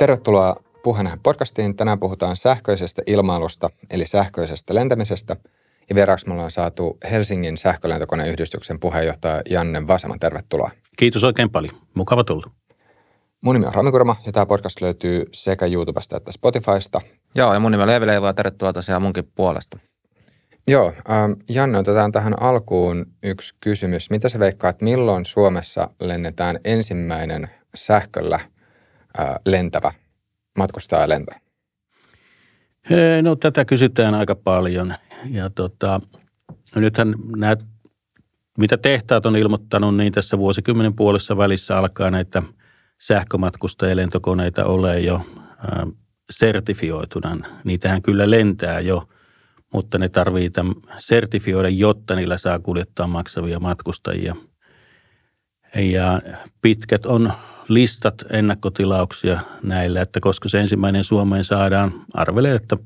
Tervetuloa Puheenjohtajan podcastiin. Tänään puhutaan sähköisestä ilmailusta, eli sähköisestä lentämisestä. Ja vieraaksi me ollaan saatu Helsingin sähkölentokoneyhdistyksen puheenjohtaja Janne Vasama. Tervetuloa. Kiitos oikein paljon. Mukava tulla. Mun nimi on Rami Kurma ja tämä podcast löytyy sekä YouTubesta että Spotifysta. Joo, ja mun nimi on Leevi Leivo ja tervetuloa tosiaan munkin puolesta. Joo, ähm, Janne, otetaan tähän alkuun yksi kysymys. Mitä sä veikkaat, milloin Suomessa lennetään ensimmäinen sähköllä äh, lentävä matkustajalento? No tätä kysytään aika paljon ja tota, nythän nämä, mitä tehtaat on ilmoittanut, niin tässä vuosikymmenen puolessa välissä alkaa näitä sähkömatkustajalentokoneita ole jo äh, sertifioituna. Niitähän kyllä lentää jo, mutta ne tarvitsee sertifioida, jotta niillä saa kuljettaa maksavia matkustajia. Ja pitkät on listat ennakkotilauksia näillä, että koska se ensimmäinen Suomeen saadaan, arvelen, että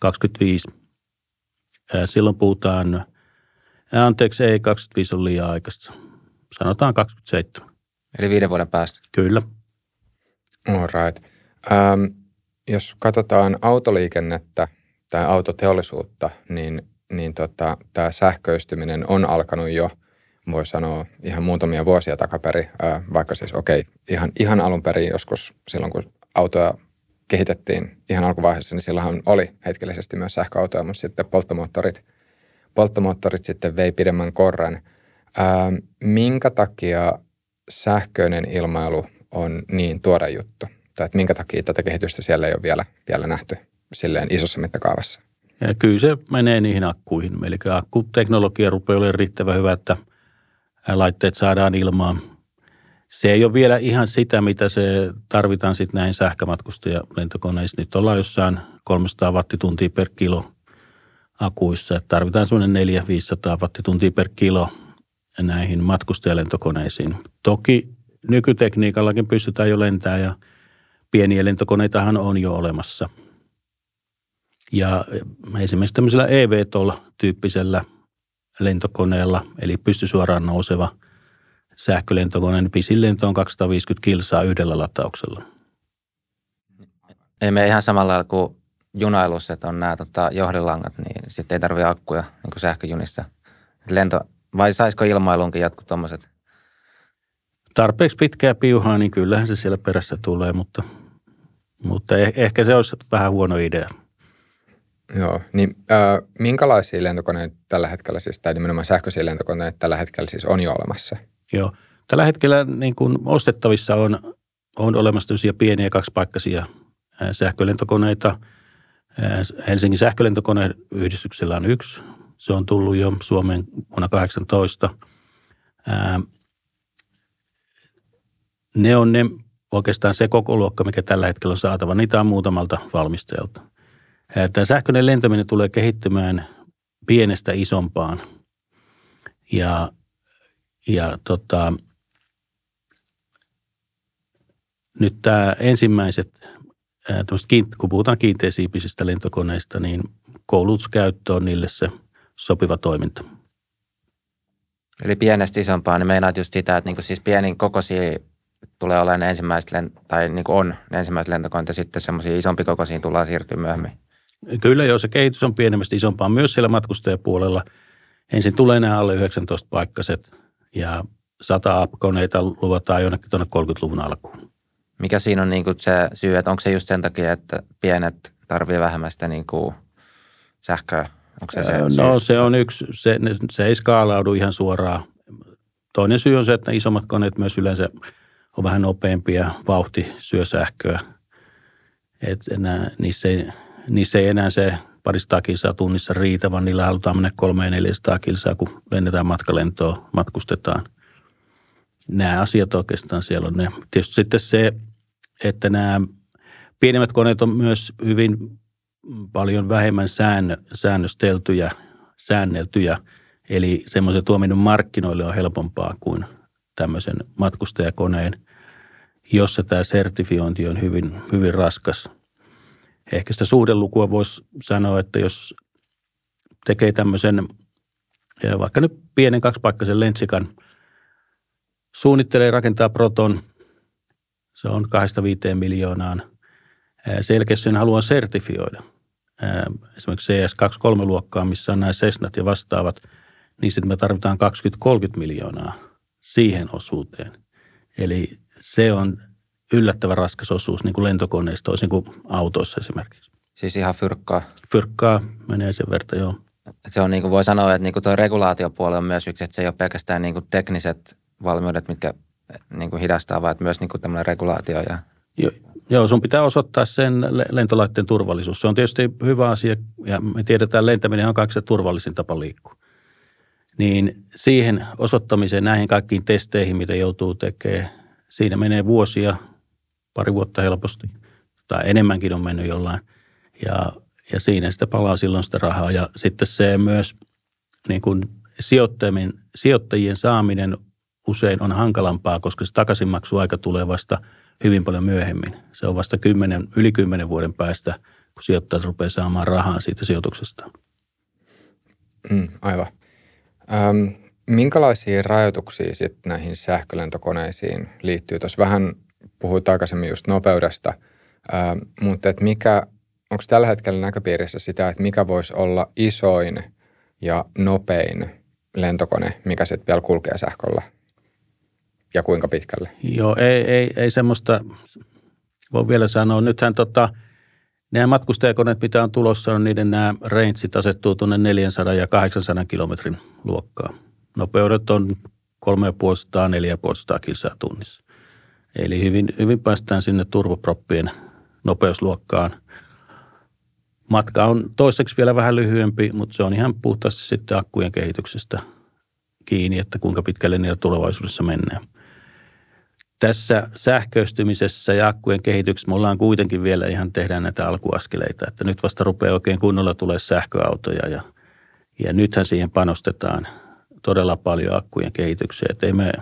25. Silloin puhutaan, anteeksi, ei 25 on liian aikaista. Sanotaan 27. Eli viiden vuoden päästä. Kyllä. All right. Ähm, jos katsotaan autoliikennettä tai autoteollisuutta, niin, niin tota, tämä sähköistyminen on alkanut jo – voi sanoa ihan muutamia vuosia takaperi, vaikka siis okei, okay, ihan, ihan alun perin joskus silloin, kun autoja kehitettiin ihan alkuvaiheessa, niin silloinhan oli hetkellisesti myös sähköautoja, mutta sitten polttomoottorit, polttomoottorit sitten vei pidemmän korran. Ää, minkä takia sähköinen ilmailu on niin tuore juttu? Tai että minkä takia tätä kehitystä siellä ei ole vielä, vielä nähty silleen isossa mittakaavassa? Ja kyllä se menee niihin akkuihin. Eli akkuteknologia rupeaa olemaan riittävän hyvä, että laitteet saadaan ilmaan. Se ei ole vielä ihan sitä, mitä se tarvitaan sitten näin sähkömatkustajalentokoneissa. Nyt ollaan jossain 300 wattituntia per kilo akuissa. Että tarvitaan semmoinen 400-500 wattituntia per kilo näihin matkustajalentokoneisiin. Toki nykytekniikallakin pystytään jo lentämään ja pieniä lentokoneitahan on jo olemassa. Ja esimerkiksi tämmöisellä eVTOL-tyyppisellä lentokoneella, eli pystysuoraan nouseva sähkölentokone, niin pisin lento on 250 kilsaa yhdellä latauksella. Ei me ihan samalla lailla kuin junailussa, että on nämä tota, johdelangat, niin sitten ei tarvitse akkuja niin kuin sähköjunissa. Lento, vai saisiko ilmailuunkin jatkuu tuommoiset? Tarpeeksi pitkää piuhaa, niin kyllähän se siellä perässä tulee, mutta, mutta eh, ehkä se olisi vähän huono idea. Joo, niin äh, minkälaisia lentokoneita tällä hetkellä siis, tai nimenomaan sähköisiä lentokoneita tällä hetkellä siis on jo olemassa? Joo, tällä hetkellä niin kuin ostettavissa on, on olemassa tämmöisiä pieniä kaksipaikkaisia sähkölentokoneita. Helsingin sähkölentokoneyhdistyksellä on yksi. Se on tullut jo Suomeen vuonna 18. Ne on ne oikeastaan se koko luokka, mikä tällä hetkellä on saatava. Niitä on muutamalta valmistajalta. Tämä sähköinen lentäminen tulee kehittymään pienestä isompaan. Ja, ja tota, nyt tämä ensimmäiset, kun puhutaan kiinteisiipisistä lentokoneista, niin koulutuskäyttö on niille se sopiva toiminta. Eli pienestä isompaan, niin meinaat just sitä, että niinku siis pienin kokoisia tulee olemaan ensimmäiset, tai niinku on ne ensimmäiset lentokoneet, ja sitten semmoisia isompi kokoisiin tullaan siirtyä myöhemmin. Kyllä jo, se kehitys on pienemmästä isompaa myös siellä matkustajapuolella. Ensin tulee nämä alle 19 paikkaset ja sata koneita luvataan jonnekin tuonne 30-luvun alkuun. Mikä siinä on niin kuin se syy, että onko se just sen takia, että pienet tarvii vähemmän sitä niin kuin sähköä? Onko se se no syy? se on yksi, se, se ei skaalaudu ihan suoraan. Toinen syy on se, että isommat koneet myös yleensä on vähän nopeampia, vauhti syö sähköä. että enää, niissä ei niissä ei enää se parista kilsaa tunnissa riitä, vaan niillä halutaan mennä 300-400 kilsaa, kun lennetään matkalentoa, matkustetaan. Nämä asiat oikeastaan siellä on ne. Tietysti sitten se, että nämä pienemmät koneet on myös hyvin paljon vähemmän säännö, säännösteltyjä, säänneltyjä. Eli semmoisen tuominen markkinoille on helpompaa kuin tämmöisen matkustajakoneen, jossa tämä sertifiointi on hyvin, hyvin raskas – Ehkä sitä suhdelukua voisi sanoa, että jos tekee tämmöisen vaikka nyt pienen kaksipaikkaisen lentsikan, suunnittelee rakentaa proton, se on kahdesta viiteen miljoonaan Selkeästi sen haluan sertifioida. Esimerkiksi CS23-luokkaa, missä on nämä Cessnat ja vastaavat, niin sitten me tarvitaan 20-30 miljoonaa siihen osuuteen. Eli se on yllättävän raskas osuus niin kuin lentokoneista, toisin kuin autoissa esimerkiksi. Siis ihan fyrkkaa? Fyrkkaa menee sen verta, joo. Se on niin kuin voi sanoa, että niin kuin tuo regulaatiopuoli on myös yksi, että se ei ole pelkästään niin kuin tekniset valmiudet, mitkä niin kuin hidastaa, vaan myös niin kuin tämmöinen regulaatio. Ja... Joo, joo, sun pitää osoittaa sen lentolaitteen turvallisuus. Se on tietysti hyvä asia ja me tiedetään, että lentäminen on kaikista turvallisin tapa liikkua. Niin siihen osoittamiseen näihin kaikkiin testeihin, mitä joutuu tekemään, siinä menee vuosia, pari vuotta helposti, tai enemmänkin on mennyt jollain. Ja, ja siinä sitten palaa silloin sitä rahaa. Ja sitten se myös niin kuin sijoittajien, sijoittajien saaminen usein on hankalampaa, koska se takaisinmaksuaika tulee vasta hyvin paljon myöhemmin. Se on vasta 10, yli kymmenen vuoden päästä, kun sijoittajat rupeaa saamaan rahaa siitä sijoituksesta. Mm, aivan. Ähm, minkälaisia rajoituksia sitten näihin sähkölentokoneisiin liittyy? Tuossa vähän puhuit aikaisemmin just nopeudesta, ähm, mutta et mikä, onko tällä hetkellä näköpiirissä sitä, että mikä voisi olla isoin ja nopein lentokone, mikä sitten vielä kulkee sähköllä? Ja kuinka pitkälle? Joo, ei, ei, ei semmoista, voi vielä sanoa. Nythän tota, nämä matkustajakoneet, mitä on tulossa, on niiden nämä rangeit asettuu tuonne 400 ja 800 kilometrin luokkaa. Nopeudet on 3500-4500 kilsaa tunnissa. Eli hyvin, hyvin päästään sinne turboproppien nopeusluokkaan. Matka on toiseksi vielä vähän lyhyempi, mutta se on ihan puhtaasti sitten akkujen kehityksestä kiinni, että kuinka pitkälle niillä tulevaisuudessa mennään. Tässä sähköistymisessä ja akkujen kehityksessä me ollaan kuitenkin vielä ihan tehdään näitä alkuaskeleita, että nyt vasta rupeaa oikein kunnolla tulee sähköautoja ja, ja nythän siihen panostetaan todella paljon akkujen kehitykseen, että ei me,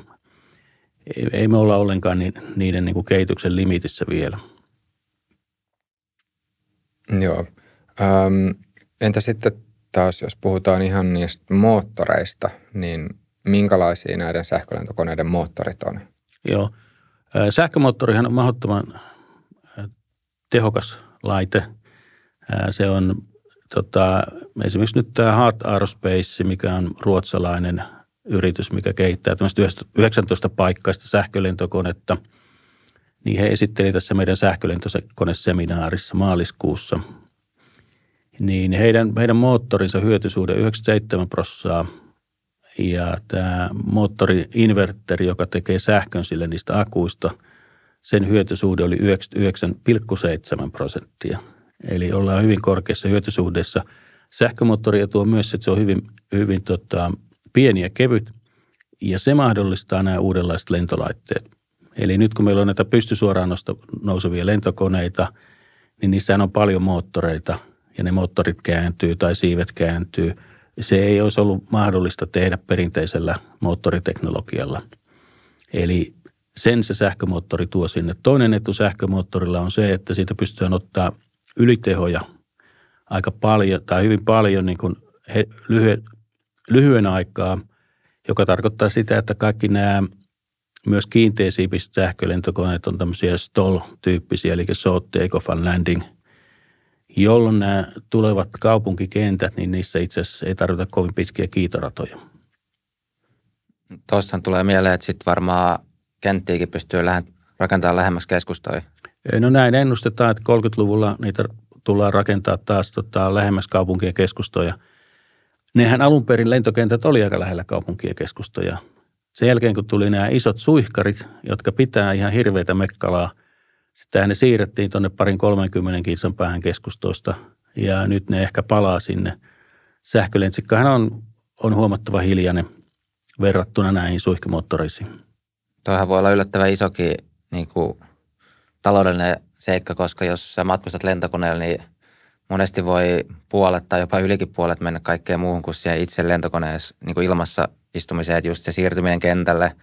ei, ei me olla ollenkaan niiden, niiden niin kuin kehityksen limitissä vielä. Joo. Öm, entä sitten taas, jos puhutaan ihan niistä moottoreista, niin minkälaisia näiden sähkölentokoneiden moottorit on? Joo. Sähkömoottorihan on mahdottoman tehokas laite. Se on tota, esimerkiksi nyt tämä Hart Aerospace, mikä on ruotsalainen yritys, mikä kehittää 19 paikkaista sähkölentokonetta, niin he esitteli tässä meidän sähkölentokoneseminaarissa maaliskuussa. Niin heidän, heidän moottorinsa hyötysuhde 97 prosenttia ja tämä moottori-inverteri, joka tekee sähkön sille niistä akuista, sen hyötysuhde oli 99,7 prosenttia. Eli ollaan hyvin korkeassa hyötysuhteessa. Sähkömoottori tuo myös, että se on hyvin, hyvin tota, pieni ja kevyt, ja se mahdollistaa nämä uudenlaiset lentolaitteet. Eli nyt kun meillä on näitä pystysuoraan nousevia lentokoneita, niin niissä on paljon moottoreita, ja ne moottorit kääntyy tai siivet kääntyy – se ei olisi ollut mahdollista tehdä perinteisellä moottoriteknologialla. Eli sen se sähkömoottori tuo sinne. Toinen etu sähkömoottorilla on se, että siitä pystytään ottaa ylitehoja aika paljon tai hyvin paljon niin kuin he, lyhyen, lyhyen aikaa, joka tarkoittaa sitä, että kaikki nämä myös kiinteisiipiset sähkölentokoneet on tämmöisiä STOL-tyyppisiä, eli Short Takeoff and Landing – jolloin nämä tulevat kaupunkikentät, niin niissä itse asiassa ei tarvita kovin pitkiä kiitoratoja. Tuostahan tulee mieleen, että sitten varmaan kenttiäkin pystyy rakentamaan lähemmäs keskustoja. No näin ennustetaan, että 30-luvulla niitä tullaan rakentaa taas tota, lähemmäs kaupunkien keskustoja. Nehän alun perin lentokentät oli aika lähellä kaupunkien keskustoja. Sen jälkeen, kun tuli nämä isot suihkarit, jotka pitää ihan hirveitä mekkalaa – Sittenhän ne siirrettiin tuonne parin 30 kilsan päähän keskustoista ja nyt ne ehkä palaa sinne. Sähkölentsikkahan on, on huomattava hiljainen verrattuna näihin suihkumoottoreisiin. Toihan voi olla yllättävän isokin niin kuin, taloudellinen seikka, koska jos sä matkustat lentokoneella, niin monesti voi puolet tai jopa ylikin puolet mennä kaikkeen muuhun kuin siihen itse lentokoneessa niin kuin ilmassa istumiseen. Että just se siirtyminen kentälle,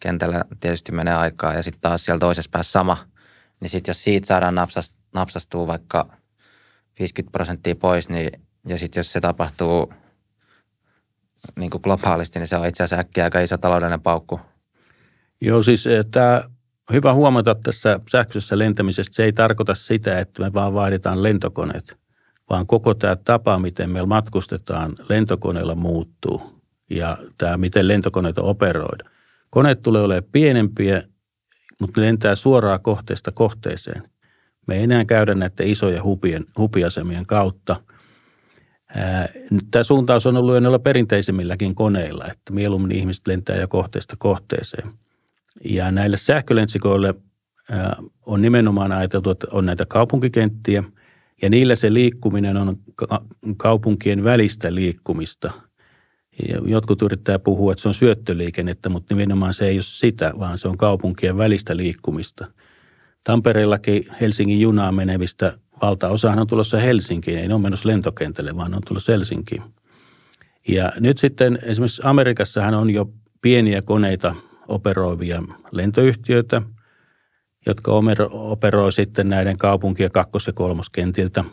kentällä tietysti menee aikaa ja sitten taas siellä toisessa päässä sama – niin sitten jos siitä saadaan napsast, napsastua vaikka 50 prosenttia pois, niin, ja sitten jos se tapahtuu niin kuin globaalisti, niin se on itse asiassa äkkiä aika iso taloudellinen paukku. Joo, siis eh, tämä hyvä huomata tässä sähköisessä lentämisessä, se ei tarkoita sitä, että me vaan vaihdetaan lentokoneet, vaan koko tämä tapa, miten me matkustetaan lentokoneella muuttuu ja tämä, miten lentokoneita operoida. Koneet tulee olemaan pienempiä, mutta lentää suoraan kohteesta kohteeseen. Me ei enää käydä näiden isojen hupien, hupiasemien kautta. Tämä suuntaus on ollut jo noilla perinteisimmilläkin koneilla, että mieluummin ihmiset lentää jo kohteesta kohteeseen. Ja näille sähkölentsikoille on nimenomaan ajateltu, että on näitä kaupunkikenttiä, ja niillä se liikkuminen on kaupunkien välistä liikkumista. Ja jotkut yrittää puhua, että se on syöttöliikennettä, mutta nimenomaan se ei ole sitä, vaan se on kaupunkien välistä liikkumista. Tampereellakin Helsingin junaa menevistä valtaosahan on tulossa Helsinkiin, ei ne ole menossa lentokentälle, vaan ne on tulossa Helsinkiin. Ja nyt sitten esimerkiksi Amerikassahan on jo pieniä koneita operoivia lentoyhtiöitä, jotka operoi sitten näiden kaupunkien kakkos- ja kolmoskentiltä.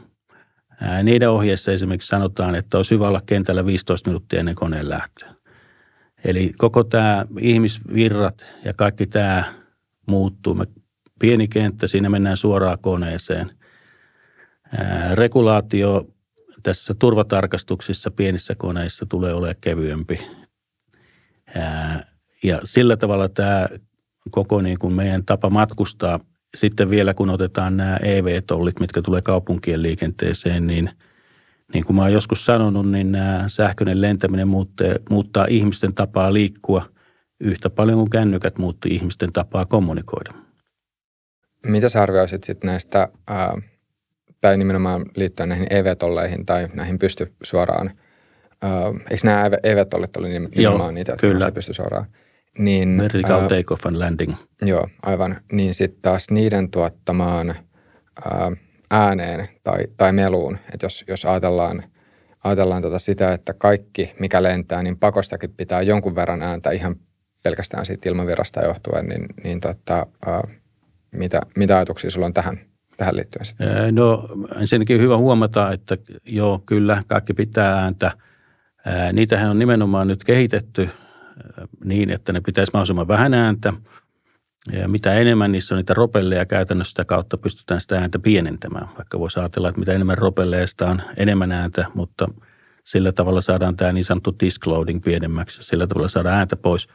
Niiden ohjeessa esimerkiksi sanotaan, että olisi hyvä olla kentällä 15 minuuttia ennen koneen lähtöä. Eli koko tämä ihmisvirrat ja kaikki tämä muuttuu. Me pieni kenttä, siinä mennään suoraan koneeseen. Regulaatio tässä turvatarkastuksissa pienissä koneissa tulee olemaan kevyempi. Ja sillä tavalla tämä koko niin kuin meidän tapa matkustaa, sitten vielä kun otetaan nämä EV-tollit, mitkä tulee kaupunkien liikenteeseen, niin niin kuin mä oon joskus sanonut, niin nämä sähköinen lentäminen muuttaa, muuttaa ihmisten tapaa liikkua yhtä paljon kuin kännykät muutti ihmisten tapaa kommunikoida. Mitä sä arvioisit sitten näistä, ää, tai nimenomaan liittyen näihin EV-tolleihin tai näihin pysty suoraan, ää, eikö nämä EV-tollit oli nimenomaan Joo, niitä, jotka kyllä. pysty suoraan? Niin, Vertical take-off and landing. Joo, aivan. Niin sitten taas niiden tuottamaan ää, ääneen tai, tai meluun, että jos, jos ajatellaan, ajatellaan tota sitä, että kaikki mikä lentää, niin pakostakin pitää jonkun verran ääntä ihan pelkästään siitä ilmavirrasta johtuen, niin, niin tota, ää, mitä, mitä ajatuksia sulla on tähän, tähän liittyen sitten? No ensinnäkin hyvä huomata, että joo, kyllä kaikki pitää ääntä. Niitähän on nimenomaan nyt kehitetty niin, että ne pitäisi mahdollisimman vähän ääntä. Ja mitä enemmän niissä on niitä ropelleja käytännössä sitä kautta pystytään sitä ääntä pienentämään. Vaikka voisi ajatella, että mitä enemmän ropelleista on enemmän ääntä, mutta sillä tavalla saadaan tämä niin sanottu loading pienemmäksi. Sillä tavalla saadaan ääntä pois.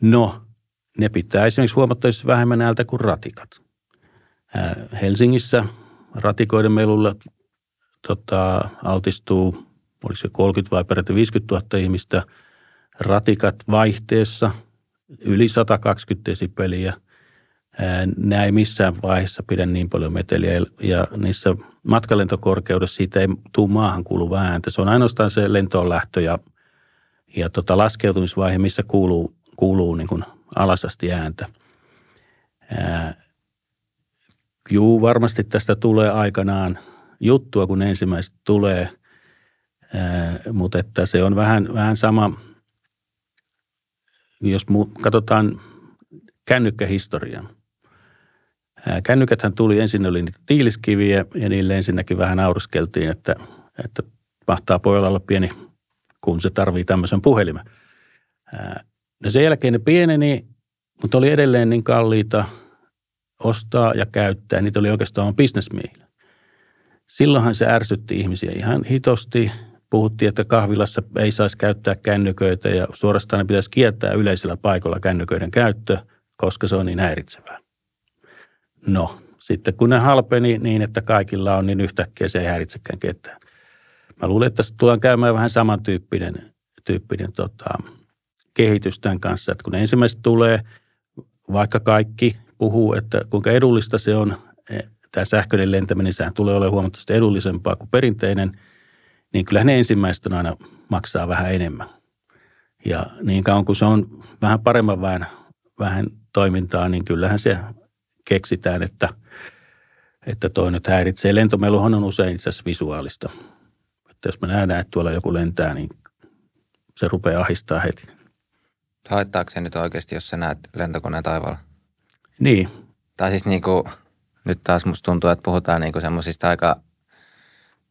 No, ne pitää esimerkiksi huomattavasti vähemmän ääntä kuin ratikat. Helsingissä ratikoiden melulla tota, altistuu, oliko se 30 vai peräti 50 000 ihmistä – ratikat vaihteessa yli 120 desibeliä. Nämä ei missään vaiheessa pidä niin paljon meteliä ja niissä matkalentokorkeudessa siitä ei tule maahan kuuluva ääntä. Se on ainoastaan se lentoon lähtö ja, ja tota laskeutumisvaihe, missä kuuluu, kuuluu niin kuin alasasti ääntä. juu, varmasti tästä tulee aikanaan juttua, kun ensimmäiset tulee, ää, mutta että se on vähän, vähän sama – jos katsotaan kännykkähistoriaa. Kännykäthän tuli, ensin oli niitä tiiliskiviä ja niille ensinnäkin vähän nauruskeltiin, että, että mahtaa pojalla olla pieni, kun se tarvii tämmöisen puhelimen. No sen jälkeen ne pieneni, mutta oli edelleen niin kalliita ostaa ja käyttää. Niitä oli oikeastaan bisnesmiehillä. Silloinhan se ärsytti ihmisiä ihan hitosti puhuttiin, että kahvilassa ei saisi käyttää kännyköitä ja suorastaan ne pitäisi kieltää yleisillä paikoilla kännyköiden käyttö, koska se on niin häiritsevää. No, sitten kun ne halpeni niin, että kaikilla on, niin yhtäkkiä se ei häiritsekään ketään. Mä luulen, että tässä tullaan käymään vähän samantyyppinen tyyppinen, tota, kehitys tämän kanssa, että kun ensimmäiset tulee, vaikka kaikki puhuu, että kuinka edullista se on, e, tämä sähköinen lentäminen, sehän tulee olemaan huomattavasti edullisempaa kuin perinteinen – niin kyllä ne ensimmäiset on aina maksaa vähän enemmän. Ja niin kauan kuin se on vähän paremman vähän, vähän toimintaa, niin kyllähän se keksitään, että, että toi nyt häiritsee. Lentomeluhan on usein itse asiassa visuaalista. Että jos me nähdään, että tuolla joku lentää, niin se rupeaa ahistaa heti. Haittaako se nyt oikeasti, jos sä näet lentokoneen taivaalla? Niin. Tai siis niin kuin, nyt taas musta tuntuu, että puhutaan niin kuin semmoisista aika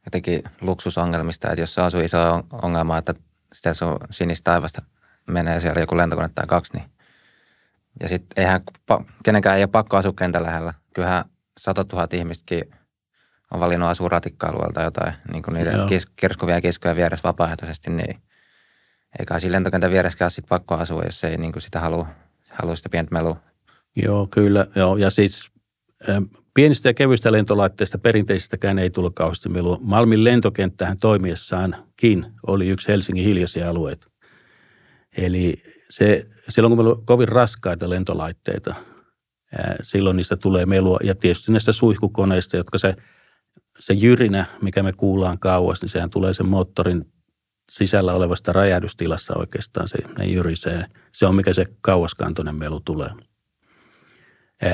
jotenkin luksusongelmista, että jos se on iso ongelma, että sitä sun sinistä taivasta menee siellä joku lentokone tai kaksi, niin Ja sitten eihän kenenkään ei ole pakko asua kentän lähellä. Kyllähän 100 000 ihmistäkin on valinnut asua ratikka-alueelta jotain, niin kuin niiden kis, kirskuvia kiskoja vieressä vapaaehtoisesti, niin eikä siinä lentokentän vieressä ole pakko asua, jos ei niin kuin sitä halua, halua sitä pientä melua. Joo, kyllä. Joo. Ja siis pienistä ja kevyistä lentolaitteista perinteisistäkään ei tullut kauheasti melua. Malmin lentokenttähän toimiessaankin oli yksi Helsingin hiljaisia alueita. Eli se, silloin kun meillä on kovin raskaita lentolaitteita, silloin niistä tulee melua. Ja tietysti näistä suihkukoneista, jotka se, se jyrinä, mikä me kuullaan kauas, niin sehän tulee sen moottorin sisällä olevasta räjähdystilassa oikeastaan se, ne jyrisee. Se on mikä se kauaskantoinen melu tulee.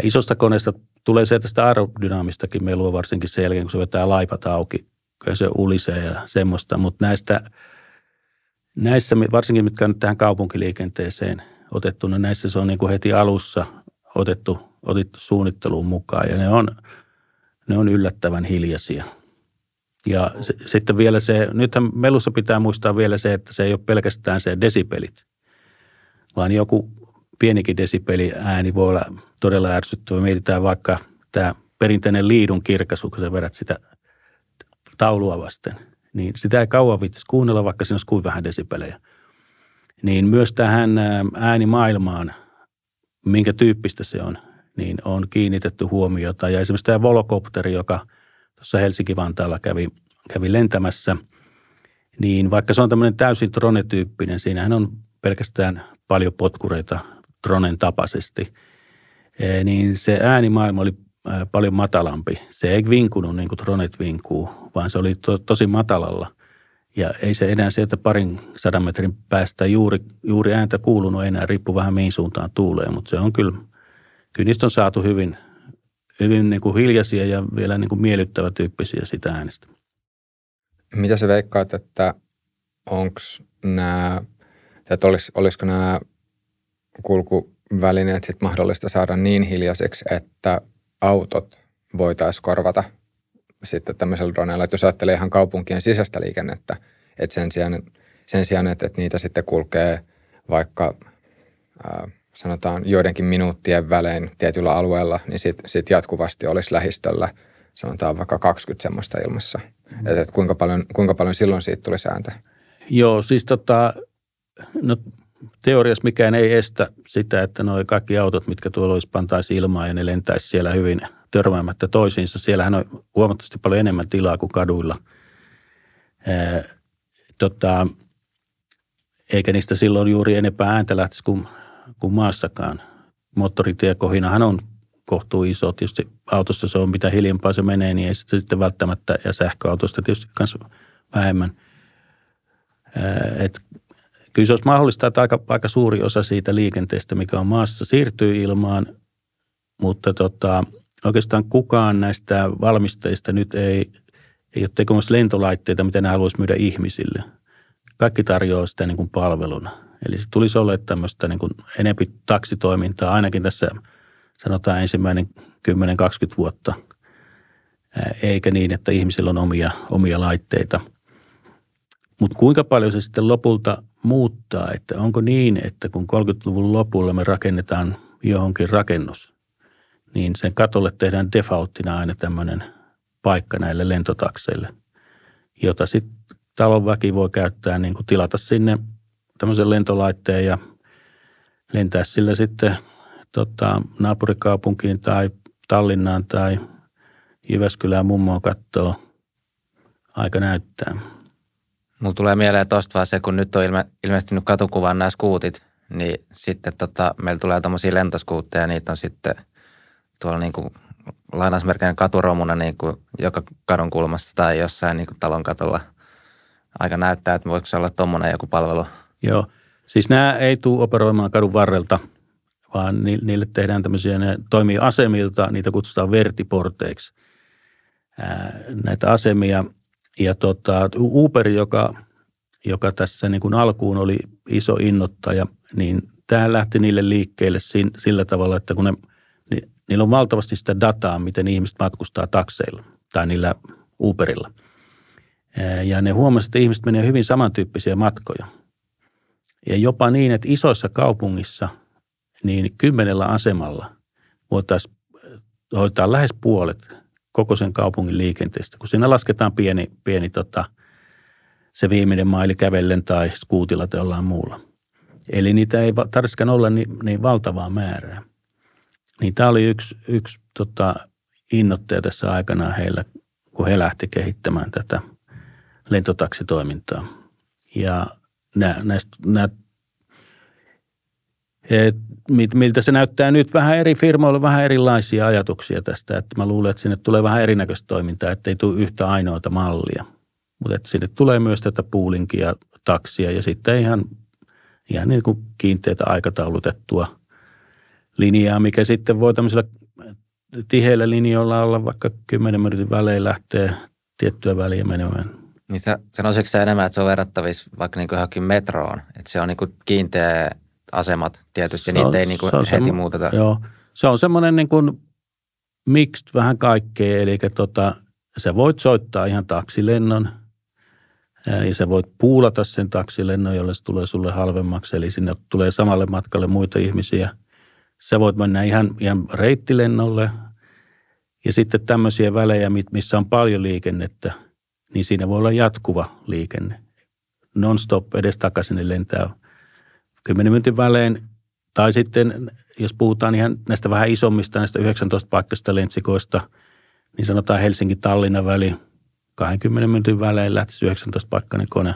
Isosta koneesta tulee se tästä aerodynaamistakin melua varsinkin sen jälkeen, kun se vetää laipat auki. Kyllä se ulisee ja semmoista, mutta näistä, näissä, varsinkin mitkä on nyt tähän kaupunkiliikenteeseen otettu, niin näissä se on niin kuin heti alussa otettu, otettu suunnitteluun mukaan ja ne on, ne on yllättävän hiljaisia. Ja se, sitten vielä se, nythän melussa pitää muistaa vielä se, että se ei ole pelkästään se desipelit, vaan joku pienikin desipeli ääni voi olla todella ärsyttävä. Mietitään vaikka tämä perinteinen liidun kirkaisu, kun sä vedät sitä taulua vasten. Niin sitä ei kauan viitsisi kuunnella, vaikka siinä olisi kuin vähän desipelejä. Niin myös tähän äänimaailmaan, minkä tyyppistä se on, niin on kiinnitetty huomiota. Ja esimerkiksi tämä volokopteri, joka tuossa Helsinki-Vantaalla kävi, kävi lentämässä, niin vaikka se on tämmöinen täysin drone-tyyppinen, siinähän on pelkästään paljon potkureita dronen tapaisesti, e, niin se äänimaailma oli paljon matalampi. Se ei vinkunut niin kuin dronet vinkuu, vaan se oli to, tosi matalalla. Ja ei se enää sieltä parin sadan metrin päästä juuri, juuri ääntä kuulunut enää, riippuu vähän mihin suuntaan tuulee, mutta se on kyllä, kyllä niistä on saatu hyvin, hyvin niin kuin hiljaisia ja vielä niin kuin miellyttävä tyyppisiä sitä äänestä. Mitä sä veikkaat, että onko nämä, että olis, olisiko nämä kulkuvälineet sit mahdollista saada niin hiljaiseksi, että autot voitaisiin korvata sitten tämmöisellä droneella, että jos ajattelee ihan kaupunkien sisäistä liikennettä, että sen sijaan, sen sijaan että, että niitä sitten kulkee vaikka ää, sanotaan joidenkin minuuttien välein tietyllä alueella, niin sitten sit jatkuvasti olisi lähistöllä sanotaan vaikka 20 semmoista ilmassa. Mm. Että, että kuinka, paljon, kuinka paljon silloin siitä tuli sääntö? Joo, siis tota, no teoriassa mikään ei estä sitä, että nuo kaikki autot, mitkä tuolla olisi pantaisi ilmaan ja ne lentäisi siellä hyvin törmäämättä toisiinsa. Siellähän on huomattavasti paljon enemmän tilaa kuin kaduilla. Ee, tota, eikä niistä silloin juuri enempää ääntä lähtisi kuin, kuin maassakaan. Moottoritiekohinahan on kohtuu iso. Tietysti autossa se on, mitä hiljempaa se menee, niin ei sitä sitten välttämättä, ja sähköautosta tietysti myös vähemmän. Et kyllä se olisi mahdollista, että aika, aika suuri osa siitä liikenteestä, mikä on maassa, siirtyy ilmaan, mutta tota, oikeastaan kukaan näistä valmistajista nyt ei, ei ole tekemässä lentolaitteita, mitä ne haluaisi myydä ihmisille. Kaikki tarjoaa sitä niin kuin palveluna. Eli se tulisi olla tämmöistä niin kuin enempi taksitoimintaa, ainakin tässä sanotaan ensimmäinen 10-20 vuotta, eikä niin, että ihmisillä on omia, omia laitteita. Mutta kuinka paljon se sitten lopulta muuttaa, että onko niin, että kun 30-luvun lopulla me rakennetaan johonkin rakennus, niin sen katolle tehdään defaulttina aina tämmöinen paikka näille lentotakseille, jota sitten talon väki voi käyttää, niin kuin tilata sinne tämmöisen lentolaitteen ja lentää sillä sitten tota, naapurikaupunkiin tai Tallinnaan tai Jyväskylään mummoa kattoo. Aika näyttää. Mulla tulee mieleen tuosta vaan se, kun nyt on ilme, ilmestynyt katukuvaan nämä skuutit, niin sitten tota, meillä tulee tämmöisiä lentoskuutteja, niitä on sitten tuolla niin kuin lainausmerkinen katuromuna niin kuin joka kadun kulmassa tai jossain niin kuin talon katolla. Aika näyttää, että voiko se olla tuommoinen joku palvelu. Joo, siis nämä ei tule operoimaan kadun varrelta, vaan niille tehdään tämmöisiä, ne toimii asemilta, niitä kutsutaan vertiporteiksi. näitä asemia – ja tota, Uber, joka, joka tässä niin kuin alkuun oli iso innottaja, niin tämä lähti niille liikkeelle sillä tavalla, että kun ne, niin, niillä on valtavasti sitä dataa, miten ihmiset matkustaa takseilla tai niillä Uberilla. Ja ne huomasivat, että ihmiset menee hyvin samantyyppisiä matkoja. Ja jopa niin, että isoissa kaupungissa niin kymmenellä asemalla voitaisiin hoitaa lähes puolet koko sen kaupungin liikenteestä, kun siinä lasketaan pieni, pieni tota, se viimeinen maili kävellen tai skuutilla tai jollain muulla. Eli niitä ei tarvitsekaan olla niin, niin valtavaa määrää. Niin tämä oli yksi, yksi tota, innoittaja tässä aikana heillä, kun he lähti kehittämään tätä lentotaksitoimintaa. Ja nämä, näistä, nämä miltä se näyttää nyt. Vähän eri firmoilla vähän erilaisia ajatuksia tästä. Että mä luulen, että sinne tulee vähän erinäköistä toimintaa, että ei tule yhtä ainoata mallia. Mutta että sinne tulee myös tätä poolinkia, taksia ja sitten ihan, ihan niin kuin kiinteitä aikataulutettua linjaa, mikä sitten voi tämmöisellä tiheillä linjoilla olla vaikka 10 minuutin välein lähtee tiettyä väliä menemään. Niin sä, sanoisitko sä enemmän, että se on verrattavissa vaikka niin kuin johonkin metroon, että se on niin kuin kiinteä asemat tietysti, ja niitä ei niin kuin heti semmo- muuteta. Joo, se on semmoinen niin kuin mixed vähän kaikkea, eli tota, sä voit soittaa ihan taksilennon, ja sä voit puulata sen taksilennon, jolle se tulee sulle halvemmaksi, eli sinne tulee samalle matkalle muita ihmisiä. Sä voit mennä ihan, ihan reittilennolle, ja sitten tämmöisiä välejä, missä on paljon liikennettä, niin siinä voi olla jatkuva liikenne. Non-stop edestakaisin lentää 10 minuutin välein. Tai sitten, jos puhutaan ihan näistä vähän isommista, näistä 19 paikkaista lentsikoista, niin sanotaan Helsinki-Tallinnan väli 20 minuutin välein lähtisi 19 paikkainen kone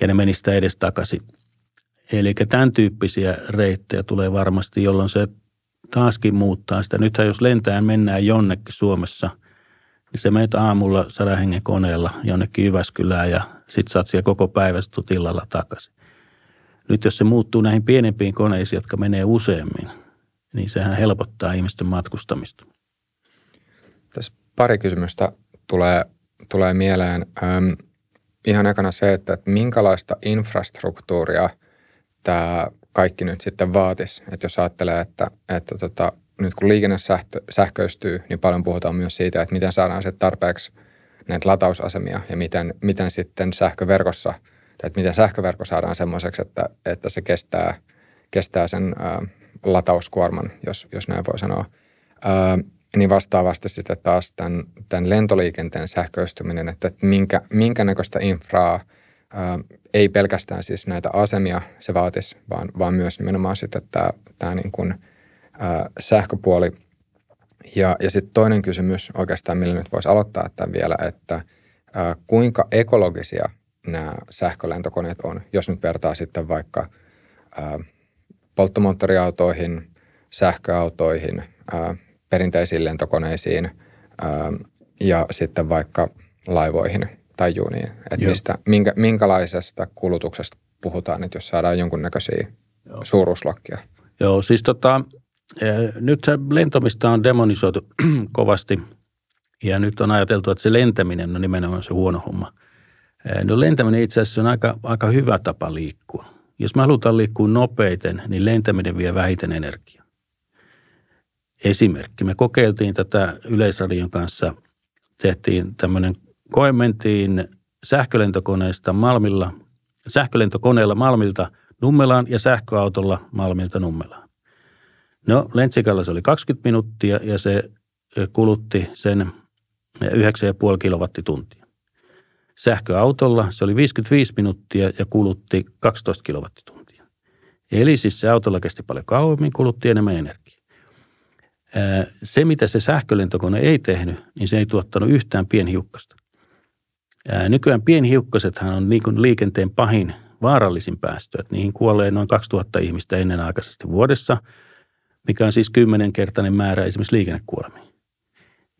ja ne menisi sitä edes takaisin. Eli tämän tyyppisiä reittejä tulee varmasti, jolloin se taaskin muuttaa sitä. Nythän jos lentään mennään jonnekin Suomessa, niin se meitä aamulla sadan hengen koneella jonnekin Jyväskylään ja sitten saat siellä koko päivä tilalla takaisin. Nyt jos se muuttuu näihin pienempiin koneisiin, jotka menee useammin, niin sehän helpottaa ihmisten matkustamista. Tässä pari kysymystä tulee, tulee mieleen. Öm, ihan ekana se, että, että minkälaista infrastruktuuria tämä kaikki nyt sitten vaatisi. Että jos ajattelee, että, että tota, nyt kun liikenne sähköistyy, niin paljon puhutaan myös siitä, että miten saadaan se tarpeeksi näitä latausasemia ja miten, miten sitten sähköverkossa – että miten sähköverkko saadaan semmoiseksi, että, että se kestää, kestää sen ää, latauskuorman, jos, jos näin voi sanoa. Ää, niin vastaavasti sitten taas tämän, tämän lentoliikenteen sähköistyminen, että, minkä, minkä näköistä infraa, ää, ei pelkästään siis näitä asemia se vaatisi, vaan, vaan myös nimenomaan sitten tämä, tämä niin kuin, ää, sähköpuoli. Ja, ja sitten toinen kysymys oikeastaan, millä nyt voisi aloittaa tämän vielä, että ää, kuinka ekologisia – nämä sähkölentokoneet on, jos nyt vertaa sitten vaikka ää, polttomoottoriautoihin, sähköautoihin, ää, perinteisiin lentokoneisiin ää, ja sitten vaikka laivoihin tai juniin. Että mistä, minkä, minkälaisesta kulutuksesta puhutaan, että jos saadaan jonkunnäköisiä Joo. suuruuslokkia. Joo, siis tota, nyt lentomista on demonisoitu kovasti ja nyt on ajateltu, että se lentäminen on nimenomaan se huono homma – No lentäminen itse asiassa on aika, aika hyvä tapa liikkua. Jos me halutaan liikkua nopeiten, niin lentäminen vie vähiten energiaa. Esimerkki. Me kokeiltiin tätä Yleisradion kanssa, tehtiin tämmöinen, koe mentiin sähkölentokoneesta Malmilla, sähkölentokoneella Malmilta Nummelaan ja sähköautolla Malmilta Nummelaan. No, Lentsikalla se oli 20 minuuttia ja se kulutti sen 9,5 kilowattituntia. Sähköautolla se oli 55 minuuttia ja kulutti 12 kilowattituntia. Eli siis se autolla kesti paljon kauemmin, kulutti enemmän energiaa. Se, mitä se sähkölentokone ei tehnyt, niin se ei tuottanut yhtään pienhiukkasta. Nykyään pienhiukkasethan on niin liikenteen pahin vaarallisin päästö, että niihin kuolee noin 2000 ihmistä ennenaikaisesti vuodessa, mikä on siis kymmenenkertainen määrä esimerkiksi liikennekuolemiin.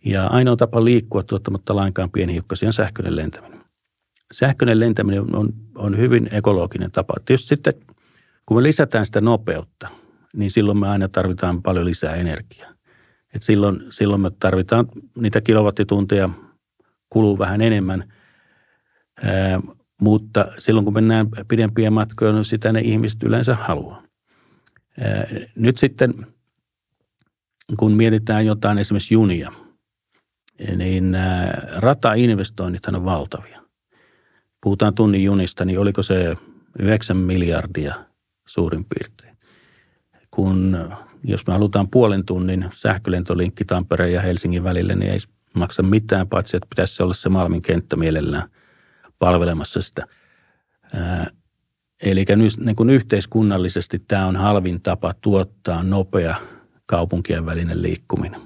Ja ainoa tapa liikkua tuottamatta lainkaan pienhiukkasia on sähköinen lentäminen sähköinen lentäminen on, on hyvin ekologinen tapa. Tietysti sitten, kun me lisätään sitä nopeutta, niin silloin me aina tarvitaan paljon lisää energiaa. Et silloin, silloin me tarvitaan niitä kilowattitunteja, kuluu vähän enemmän, ää, mutta silloin kun mennään pidempiä matkoja, niin sitä ne ihmiset yleensä haluaa. Ää, nyt sitten, kun mietitään jotain esimerkiksi junia, niin ratainvestoinnithan on valtavia puhutaan tunnin junista, niin oliko se 9 miljardia suurin piirtein. kun jos me halutaan puolen tunnin sähkölentolinkki Tampereen ja Helsingin välille, niin ei maksa mitään, paitsi että pitäisi olla se Malmin kenttä mielellään palvelemassa sitä. Eli niin kuin yhteiskunnallisesti tämä on halvin tapa tuottaa nopea kaupunkien välinen liikkuminen.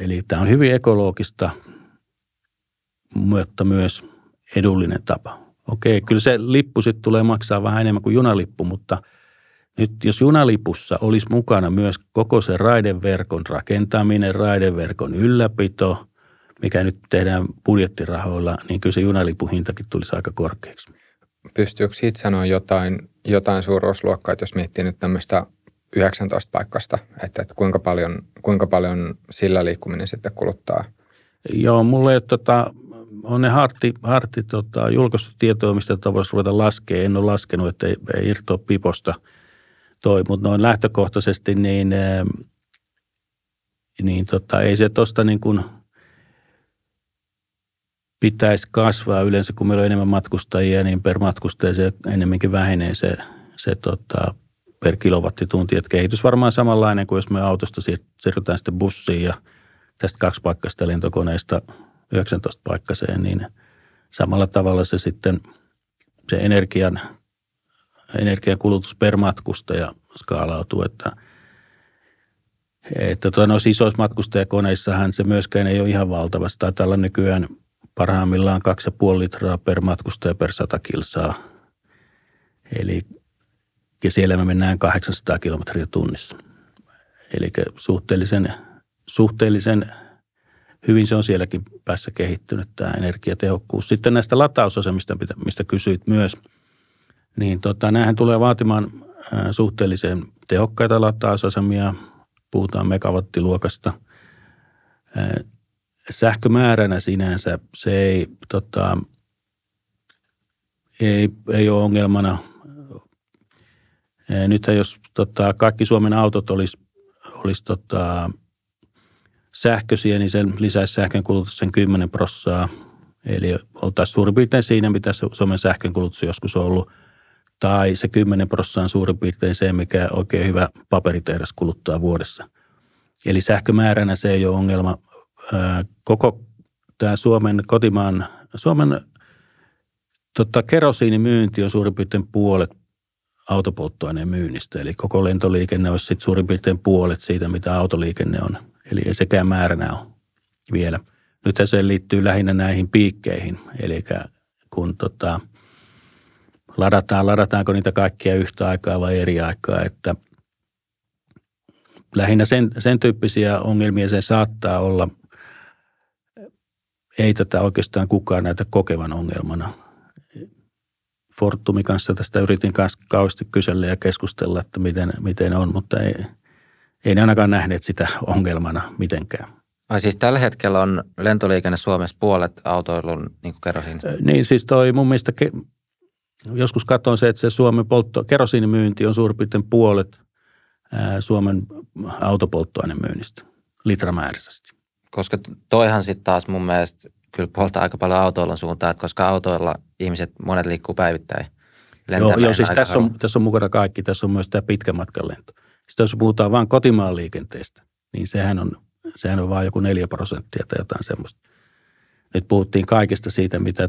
Eli tämä on hyvin ekologista, mutta myös edullinen tapa. Okei, kyllä se lippu sitten tulee maksaa vähän enemmän kuin junalippu, mutta nyt jos junalipussa olisi mukana myös koko se raideverkon rakentaminen, raideverkon ylläpito, mikä nyt tehdään budjettirahoilla, niin kyllä se junalipuhintakin tulisi aika korkeaksi. Pystyykö siitä sanoa jotain, jotain suuruusluokkaa, että jos miettii nyt tämmöistä 19 paikkasta, että, että kuinka, paljon, kuinka paljon sillä liikkuminen sitten kuluttaa? Joo, mulle ei tota, on ne hartti, hartti tota, julkaistu tietoa, mistä tota voisi ruveta laskemaan. En ole laskenut, että ei, ei irtoa piposta toi, mutta noin lähtökohtaisesti niin, niin tota, ei se tuosta niin kuin pitäisi kasvaa yleensä, kun meillä on enemmän matkustajia, niin per matkustaja se enemmänkin vähenee se, se tota, per kilowattitunti. Et kehitys varmaan samanlainen kuin jos me autosta siirrytään sitten bussiin ja tästä kaksi paikkaista lentokoneesta 19 paikkaseen, niin samalla tavalla se sitten se energian, energiakulutus per matkustaja skaalautuu, että että tuota, noissa isoissa matkustajakoneissahan se myöskään ei ole ihan valtavasti. Taitaa olla nykyään parhaimmillaan 2,5 litraa per matkustaja per 100 kilsaa. Eli ja siellä me mennään 800 kilometriä tunnissa. Eli suhteellisen, suhteellisen hyvin se on sielläkin päässä kehittynyt tämä energiatehokkuus. Sitten näistä latausasemista, mistä kysyit myös, niin tota, näähän tulee vaatimaan suhteellisen tehokkaita latausasemia, puhutaan megawattiluokasta. Sähkömääränä sinänsä se ei, tota, ei, ei ole ongelmana nyt jos tota, kaikki Suomen autot olisi, olisi tota, sähköisiä, niin se lisäisi sähkön kulutuksen 10 prossaa. Eli oltaisiin suurin piirtein siinä, mitä Suomen sähkön kulutus joskus on ollut. Tai se 10 prossaa on suurin piirtein se, mikä oikein hyvä paperitehdas kuluttaa vuodessa. Eli sähkömääränä se ei ole ongelma. Koko tämä Suomen kotimaan, Suomen tota, kerosiinimyynti on suurin piirtein puolet autopolttoaineen myynnistä. Eli koko lentoliikenne olisi sitten suurin piirtein puolet siitä, mitä autoliikenne on. Eli ei sekään määränä ole vielä. Nyt se liittyy lähinnä näihin piikkeihin, eli kun tota, ladataan, ladataanko niitä kaikkia yhtä aikaa vai eri aikaa, että lähinnä sen, sen tyyppisiä ongelmia se saattaa olla. Ei tätä oikeastaan kukaan näitä kokevan ongelmana – Fortumin kanssa tästä yritin kanssa kauheasti kysellä ja keskustella, että miten, miten on, mutta ei, ei ne ainakaan nähneet sitä ongelmana mitenkään. Ai siis tällä hetkellä on lentoliikenne Suomessa puolet autoilun niin kuin kerosiin? Niin siis toi mun mielestä, ke, joskus katsoin se, että se Suomen poltto, kerosiinimyynti on suurin piirtein puolet ää, Suomen autopolttoainemyynnistä litramääräisesti. Koska toihan sitten taas mun mielestä kyllä puolta aika paljon autoilun suuntaan, että koska autoilla ihmiset, monet liikkuu päivittäin. Joo, joo, siis tässä on, tässä on mukana kaikki. Tässä on myös tämä pitkä matkan lento. Sitten jos puhutaan vain kotimaan liikenteestä, niin sehän on, sehän on vain joku neljä prosenttia tai jotain semmoista. Nyt puhuttiin kaikesta siitä, mitä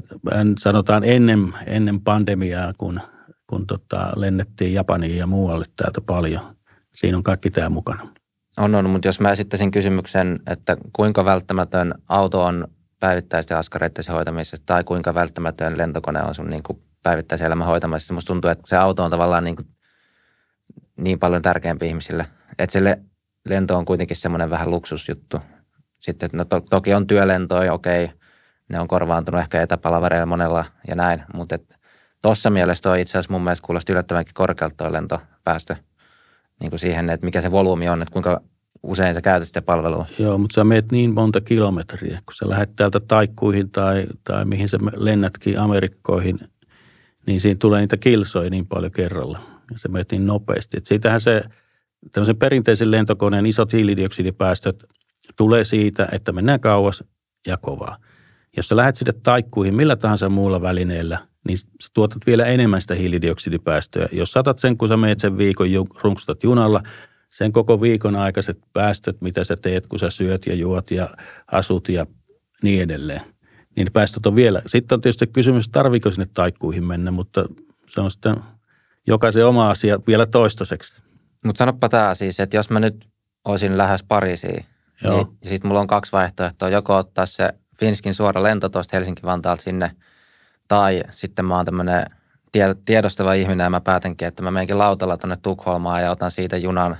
sanotaan ennen, ennen pandemiaa, kun, kun tota, lennettiin Japaniin ja muualle täältä paljon. Siinä on kaikki tämä mukana. On, on, mutta jos mä esittäisin kysymyksen, että kuinka välttämätön auto on päivittäisten askareiden hoitamisesta tai kuinka välttämätön lentokone on sun niin kuin päivittäisen elämän hoitamisesta. Musta tuntuu, että se auto on tavallaan niin, kuin niin paljon tärkeämpi ihmisille. Että se lento on kuitenkin semmoinen vähän luksusjuttu. Sitten no to, toki on työlentoja, okei, ne on korvaantunut ehkä etäpalavereilla monella ja näin, mutta tuossa mielessä on itse asiassa mun mielestä kuulosti yllättävänkin korkealta tuo lentopäästö niin kuin siihen, että mikä se volyymi on, että kuinka usein sä käytät sitä palvelua. Joo, mutta sä meet niin monta kilometriä, kun sä lähdet täältä taikkuihin tai, tai mihin sä lennätkin Amerikkoihin, niin siinä tulee niitä kilsoja niin paljon kerralla. Se meet niin nopeasti. Et siitähän se, tämmöisen perinteisen lentokoneen isot hiilidioksidipäästöt tulee siitä, että mennään kauas ja kovaa. Jos sä lähdet sinne taikkuihin millä tahansa muulla välineellä, niin sä tuotat vielä enemmän sitä hiilidioksidipäästöjä. Jos saatat sen, kun sä meet sen viikon, runkstat junalla, sen koko viikon aikaiset päästöt, mitä sä teet, kun sä syöt ja juot ja asut ja niin edelleen, niin päästöt on vielä. Sitten on tietysti kysymys, tarviiko sinne taikkuihin mennä, mutta se on sitten jokaisen oma asia vielä toistaiseksi. Mutta sanoppa tämä siis, että jos mä nyt olisin lähes Pariisiin, Joo. niin sitten mulla on kaksi vaihtoehtoa. Joko ottaa se Finskin suora lento tuosta Helsinki-Vantaalta sinne, tai sitten mä oon tämmöinen tiedostava ihminen ja mä päätänkin, että mä menenkin lautalla tuonne Tukholmaan ja otan siitä junan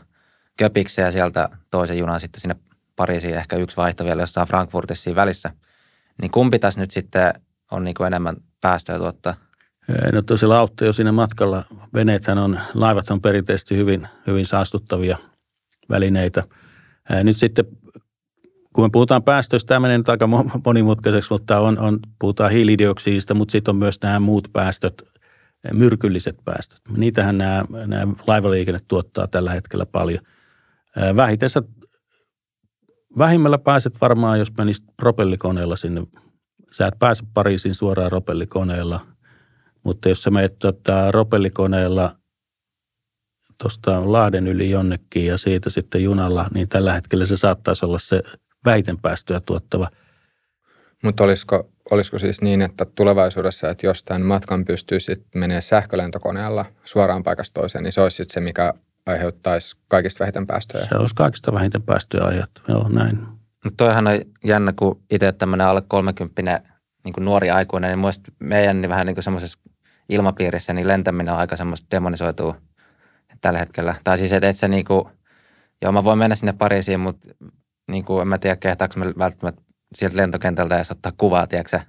köpiksen ja sieltä toisen junan sitten sinne Pariisiin, ehkä yksi vaihto vielä jossain Frankfurtissa siinä välissä. Niin kumpi tässä nyt sitten on niin kuin enemmän päästöjä tuottaa? No tosiaan lautta jo siinä matkalla. Veneethän on, laivat on perinteisesti hyvin, hyvin saastuttavia välineitä. Nyt sitten kun me puhutaan päästöistä, tämä menee nyt aika monimutkaiseksi, mutta on, on, puhutaan hiilidioksidista, mutta sitten on myös nämä muut päästöt, myrkylliset päästöt. Niitähän nämä, nämä laivaliikenne tuottaa tällä hetkellä paljon. Vähitessä, vähimmällä pääset varmaan, jos menisit propellikoneella sinne. Sä et pääse Pariisiin suoraan propellikoneella, mutta jos sä menet tota, propellikoneella tuosta Lahden yli jonnekin ja siitä sitten junalla, niin tällä hetkellä se saattaisi olla se vähiten päästöjä tuottava. Mutta olisiko, olisiko siis niin, että tulevaisuudessa, että jos tämän matkan pystyy sitten menee sähkölentokoneella suoraan paikasta toiseen, niin se olisi sitten se, mikä aiheuttaisi kaikista vähiten päästöjä? Se olisi kaikista vähiten päästöjä aiheuttava, joo näin. Mutta toihan on jännä, kun itse tämmöinen alle 30 niin kuin nuori aikuinen, niin muista meidän niin vähän niin kuin semmoisessa ilmapiirissä, niin lentäminen on aika semmoista demonisoituu tällä hetkellä. Tai siis, että et se niin kuin, joo mä voin mennä sinne Pariisiin, mutta niin kuin, en mä tiedä, kehtaanko mä välttämättä sieltä lentokentältä edes ottaa kuvaa, tiedätkö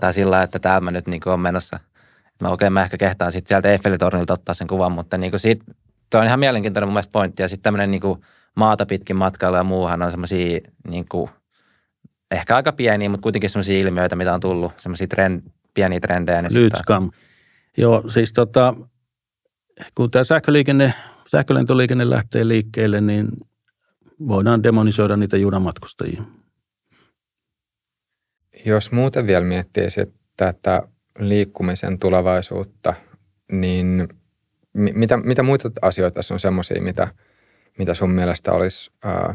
Tai sillä että täällä mä nyt niin kuin, on menossa. Mä okei, okay, mä ehkä kehtaan sitten sieltä Eiffelitornilta ottaa sen kuvan, mutta niin kuin siitä, toi on ihan mielenkiintoinen mun mielestä pointti. Ja sitten tämmöinen niin kuin, maata pitkin matkailu ja muuhan on semmoisia niin kuin, ehkä aika pieniä, mutta kuitenkin semmoisia ilmiöitä, mitä on tullut, semmoisia trend, pieniä trendejä. Niin Lytskam. Joo, siis tota, kun tämä sähköliikenne, sähkölentoliikenne lähtee liikkeelle, niin voidaan demonisoida niitä junamatkustajia. Jos muuten vielä miettii tätä liikkumisen tulevaisuutta, niin mitä, mitä muita asioita tässä on semmoisia, mitä, mitä sun mielestä olisi ää,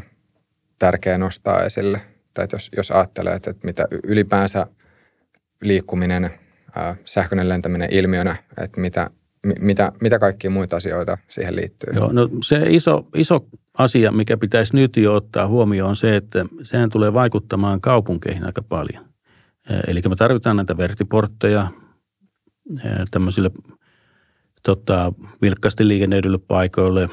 tärkeää nostaa esille? Tai jos, jos ajattelee, että, että mitä ylipäänsä liikkuminen, sähköinen lentäminen ilmiönä, että mitä, mitä, mitä kaikkia muita asioita siihen liittyy? Joo, no se iso, iso asia, mikä pitäisi nyt jo ottaa huomioon, on se, että sehän tulee vaikuttamaan kaupunkeihin aika paljon. Eli me tarvitaan näitä vertiportteja tämmöisille tota, vilkkaasti liikennöidyille paikoille,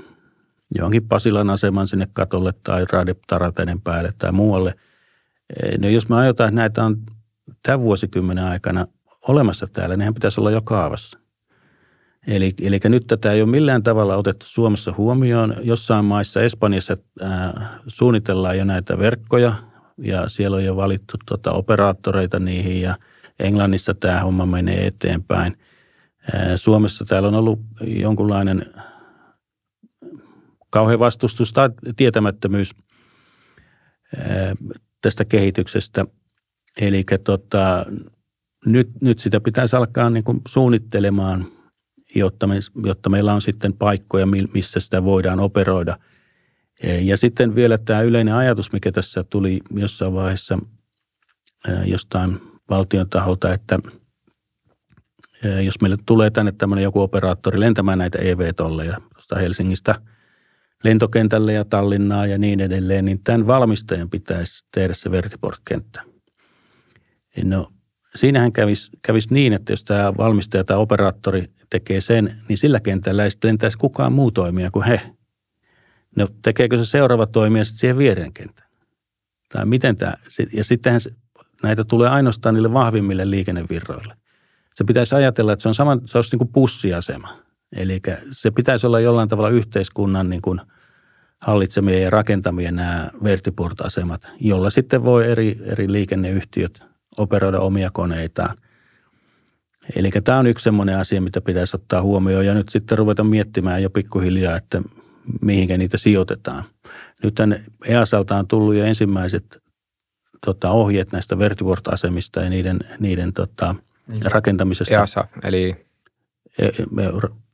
johonkin Pasilan aseman sinne katolle tai raadetarateiden päälle tai muualle. No jos me aiotaan, että näitä on tämän vuosikymmenen aikana olemassa täällä, niin pitäisi olla jo kaavassa. Eli, eli nyt tätä ei ole millään tavalla otettu Suomessa huomioon. Jossain maissa, Espanjassa ää, suunnitellaan jo näitä verkkoja ja siellä on jo valittu tota, operaattoreita niihin ja Englannissa tämä homma menee eteenpäin. Ää, Suomessa täällä on ollut jonkunlainen kauhean vastustus tai tietämättömyys ää, tästä kehityksestä. Eli tota, nyt, nyt sitä pitäisi alkaa niin kuin suunnittelemaan – jotta, me, jotta meillä on sitten paikkoja, missä sitä voidaan operoida. E, ja sitten vielä tämä yleinen ajatus, mikä tässä tuli jossain vaiheessa e, jostain valtion taholta, että e, jos meille tulee tänne tämmöinen joku operaattori lentämään näitä EV-tolleja tuosta Helsingistä lentokentälle ja Tallinnaa ja niin edelleen, niin tämän valmistajan pitäisi tehdä se vertiport-kenttä. No siinähän kävisi, kävisi niin, että jos tämä valmistaja tai operaattori tekee sen, niin sillä kentällä ei sitten lentäisi kukaan muu toimija kuin he. No tekeekö se seuraava toimija sitten siihen viereen kentään? Tai miten tämä, ja sittenhän näitä tulee ainoastaan niille vahvimmille liikennevirroille. Se pitäisi ajatella, että se on sama, se olisi niin kuin pussiasema. Eli se pitäisi olla jollain tavalla yhteiskunnan niin kuin hallitsemia ja rakentamia nämä vertiport-asemat, jolla sitten voi eri, eri liikenneyhtiöt operoida omia koneitaan. Eli tämä on yksi sellainen asia, mitä pitäisi ottaa huomioon ja nyt sitten ruveta miettimään jo pikkuhiljaa, että mihinkä niitä sijoitetaan. Nyt EASalta on tullut jo ensimmäiset tota, ohjeet näistä vertiport-asemista ja niiden, niiden tota, niin. rakentamisesta. EASA, eli? E,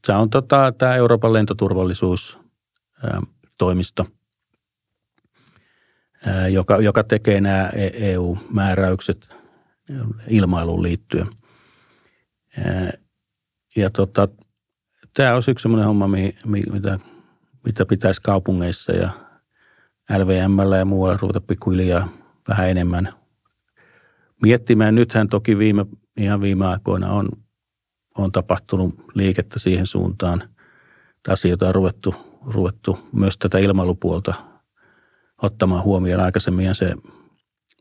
se on tota, tämä Euroopan lentoturvallisuustoimisto, joka, joka tekee nämä EU-määräykset ilmailuun liittyen. Ja tota, tämä on yksi sellainen homma, mitä, mitä pitäisi kaupungeissa ja LVMllä ja muualla ruveta pikkuhiljaa vähän enemmän miettimään. Nythän toki viime, ihan viime aikoina on, on tapahtunut liikettä siihen suuntaan. Asioita on ruvettu, ruvettu myös tätä ilmailupuolta ottamaan huomioon. Aikaisemmin se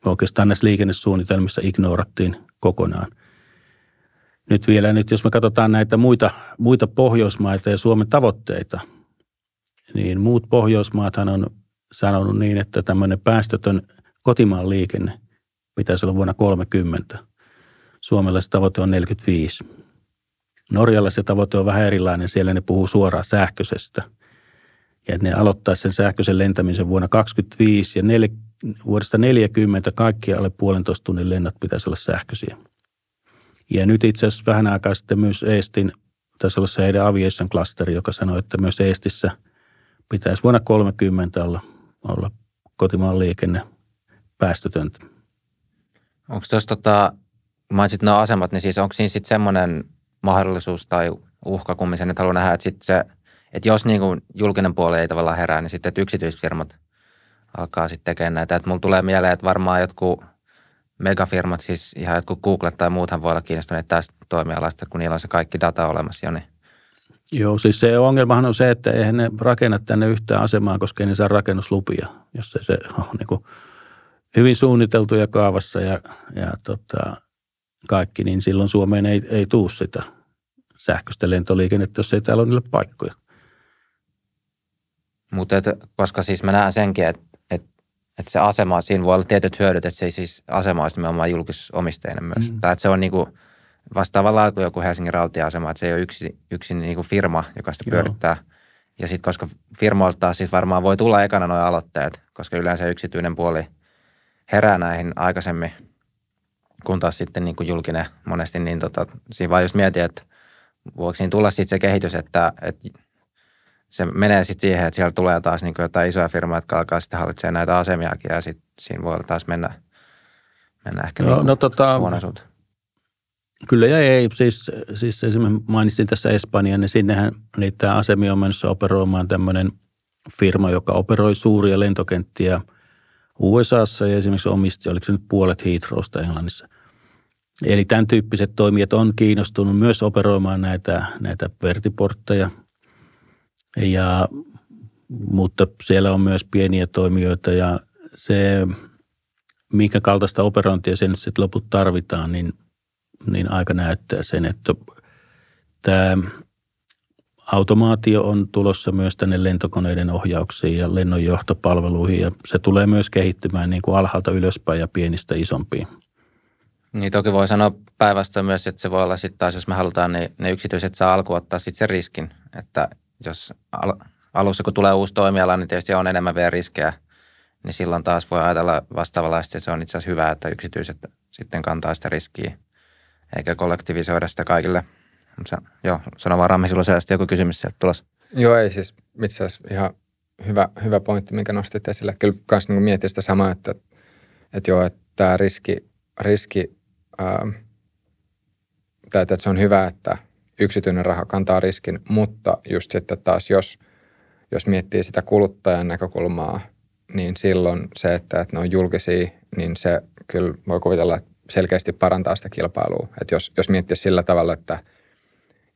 oikeastaan näissä liikennesuunnitelmissa ignorattiin kokonaan. Nyt vielä, nyt jos me katsotaan näitä muita, muita Pohjoismaita ja Suomen tavoitteita, niin muut Pohjoismaathan on sanonut niin, että tämmöinen päästötön kotimaan liikenne pitäisi olla vuonna 30. Suomella se tavoite on 45. Norjalla se tavoite on vähän erilainen. Siellä ne puhuu suoraan sähköisestä. Ja että ne aloittaa sen sähköisen lentämisen vuonna 2025 ja nel, vuodesta 40 kaikki alle puolentoista tunnin lennot pitäisi olla sähköisiä. Ja nyt itse asiassa vähän aikaa sitten myös Eestin, taisi olla se heidän aviation klasteri, joka sanoi, että myös Eestissä pitäisi vuonna 30 olla, olla kotimaan liikenne päästötöntä. Onko tuossa, tota, mainitsit nuo asemat, niin siis onko siinä sitten semmoinen mahdollisuus tai uhka, kun sen nyt haluan nähdä, että, sit se, että jos niin kuin julkinen puoli ei tavallaan herää, niin sitten että yksityisfirmat alkaa sitten tekemään näitä. Että mulla tulee mieleen, että varmaan jotkut megafirmat, siis ihan jotkut Google tai muuthan voi olla kiinnostuneet tästä toimialasta, kun niillä on se kaikki data olemassa jo. Niin. Joo, siis se ongelmahan on se, että eihän ne rakenna tänne yhtään asemaa, koska ei ne saa rakennuslupia, jos se, se on niin kuin hyvin suunniteltu ja kaavassa ja, ja tota, kaikki, niin silloin Suomeen ei, ei tuu sitä sähköistä lentoliikennettä, jos ei täällä ole niille paikkoja. Mutta koska siis mä näen senkin, että että se asema, siinä voi olla tietyt hyödyt, että se ei siis asema olisi nimenomaan julkisomisteinen myös. Mm. Tai että se on niinku vastaavalla kuin joku Helsingin rautia-asema, että se ei ole yksi, yksi niinku firma, joka sitä pyörittää. Joo. Ja sitten koska firmoilta siis varmaan voi tulla ekana nuo aloitteet, koska yleensä yksityinen puoli herää näihin aikaisemmin, kun taas sitten niin kuin julkinen monesti, niin tota, siinä vaan just mietin, että voiko siinä tulla sitten se kehitys, että, että se menee sitten siihen, että siellä tulee taas niin jotain isoja firmoja, jotka alkaa sitten hallitsemaan näitä asemiakin ja sitten siinä voi taas mennä, mennä ehkä no, niin no, tota, Kyllä ja ei. Siis, siis esimerkiksi mainitsin tässä Espanjan, niin sinnehän niitä asemia on menossa operoimaan tämmöinen firma, joka operoi suuria lentokenttiä USAssa ja esimerkiksi omisti, oliko se nyt puolet Heathrowsta Englannissa. Eli tämän tyyppiset toimijat on kiinnostunut myös operoimaan näitä, näitä vertiportteja – ja, mutta siellä on myös pieniä toimijoita ja se, minkä kaltaista operointia sen sitten loput tarvitaan, niin, niin aika näyttää sen, että tämä automaatio on tulossa myös tänne lentokoneiden ohjauksiin ja lennonjohtopalveluihin ja se tulee myös kehittymään niin kuin alhaalta ylöspäin ja pienistä isompiin. Niin toki voi sanoa päinvastoin myös, että se voi olla sitten taas, jos me halutaan, niin ne yksityiset saa alku ottaa sitten sen riskin, että jos al- alussa kun tulee uusi toimiala, niin tietysti on enemmän vielä riskejä, niin silloin taas voi ajatella vastaavanlaisesti, se on itse asiassa hyvä, että yksityiset sitten kantaa sitä riskiä, eikä kollektivisoida sitä kaikille. Mutta joo, sano vaan Rammi, sulla on joku kysymys sieltä tulossa. Joo, ei siis itse asiassa ihan hyvä, hyvä pointti, minkä nostit esille. Kyllä myös niin mietin sitä samaa, että, että joo, että tämä riski, riski ää, tai että se on hyvä, että yksityinen raha kantaa riskin, mutta just sitten taas jos, jos miettii sitä kuluttajan näkökulmaa, niin silloin se, että, että ne on julkisia, niin se kyllä voi kuvitella, että selkeästi parantaa sitä kilpailua. Että jos, jos miettii sillä tavalla, että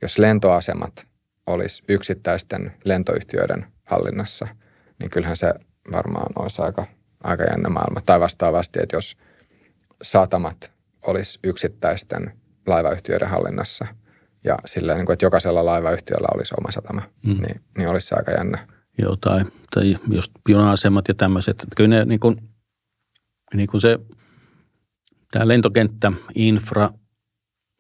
jos lentoasemat olisi yksittäisten lentoyhtiöiden hallinnassa, niin kyllähän se varmaan olisi aika, aika jännä maailma. Tai vastaavasti, että jos satamat olisi yksittäisten laivayhtiöiden hallinnassa – ja silleen, niin kuin, että jokaisella laivayhtiöllä olisi oma satama, mm. niin, niin olisi se aika jännä. Joo, tai, tai just juna-asemat ja tämmöiset. Kyllä ne niin kuin, niin kuin se, tämä lentokenttä, infra,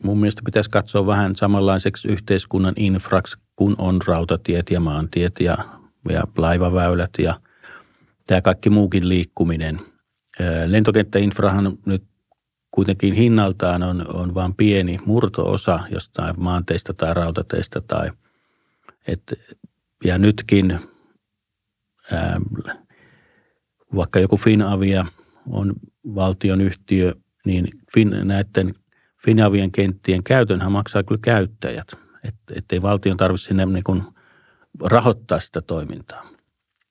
mun mielestä pitäisi katsoa vähän samanlaiseksi yhteiskunnan infraksi, kun on rautatiet ja maantiet ja, ja laivaväylät ja tämä kaikki muukin liikkuminen. Lentokenttäinfrahan nyt kuitenkin hinnaltaan on, on vain pieni murtoosa jostain maanteista tai rautateista tai et, ja nytkin ää, vaikka joku Finavia on valtion yhtiö, niin fin, näiden Finavien kenttien käytönhän maksaa kyllä käyttäjät, et, ettei valtion tarvitse sinne niin rahoittaa sitä toimintaa.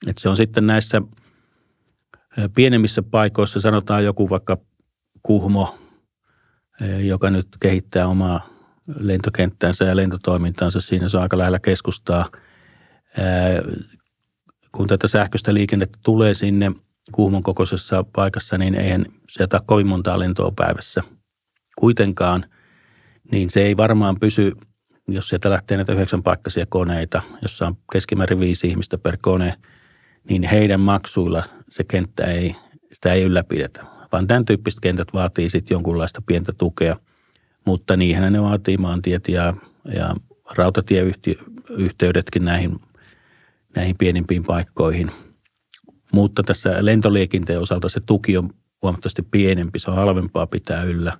Et se on sitten näissä pienemmissä paikoissa, sanotaan joku vaikka Kuhmo, joka nyt kehittää omaa lentokenttänsä ja lentotoimintansa. Siinä se on aika lähellä keskustaa. Kun tätä sähköistä liikennettä tulee sinne Kuhmon kokoisessa paikassa, niin eihän sieltä kovin montaa lentoa päivässä kuitenkaan. Niin se ei varmaan pysy, jos sieltä lähtee näitä yhdeksän paikkaisia koneita, jossa on keskimäärin viisi ihmistä per kone, niin heidän maksuilla se kenttä ei, sitä ei ylläpidetä vaan tämän tyyppiset kentät vaatii sitten jonkunlaista pientä tukea, mutta niinhän ne vaatii maantiet ja, ja rautatieyhteydetkin näihin, näihin pienimpiin paikkoihin. Mutta tässä lentoliikenteen osalta se tuki on huomattavasti pienempi, se on halvempaa pitää yllä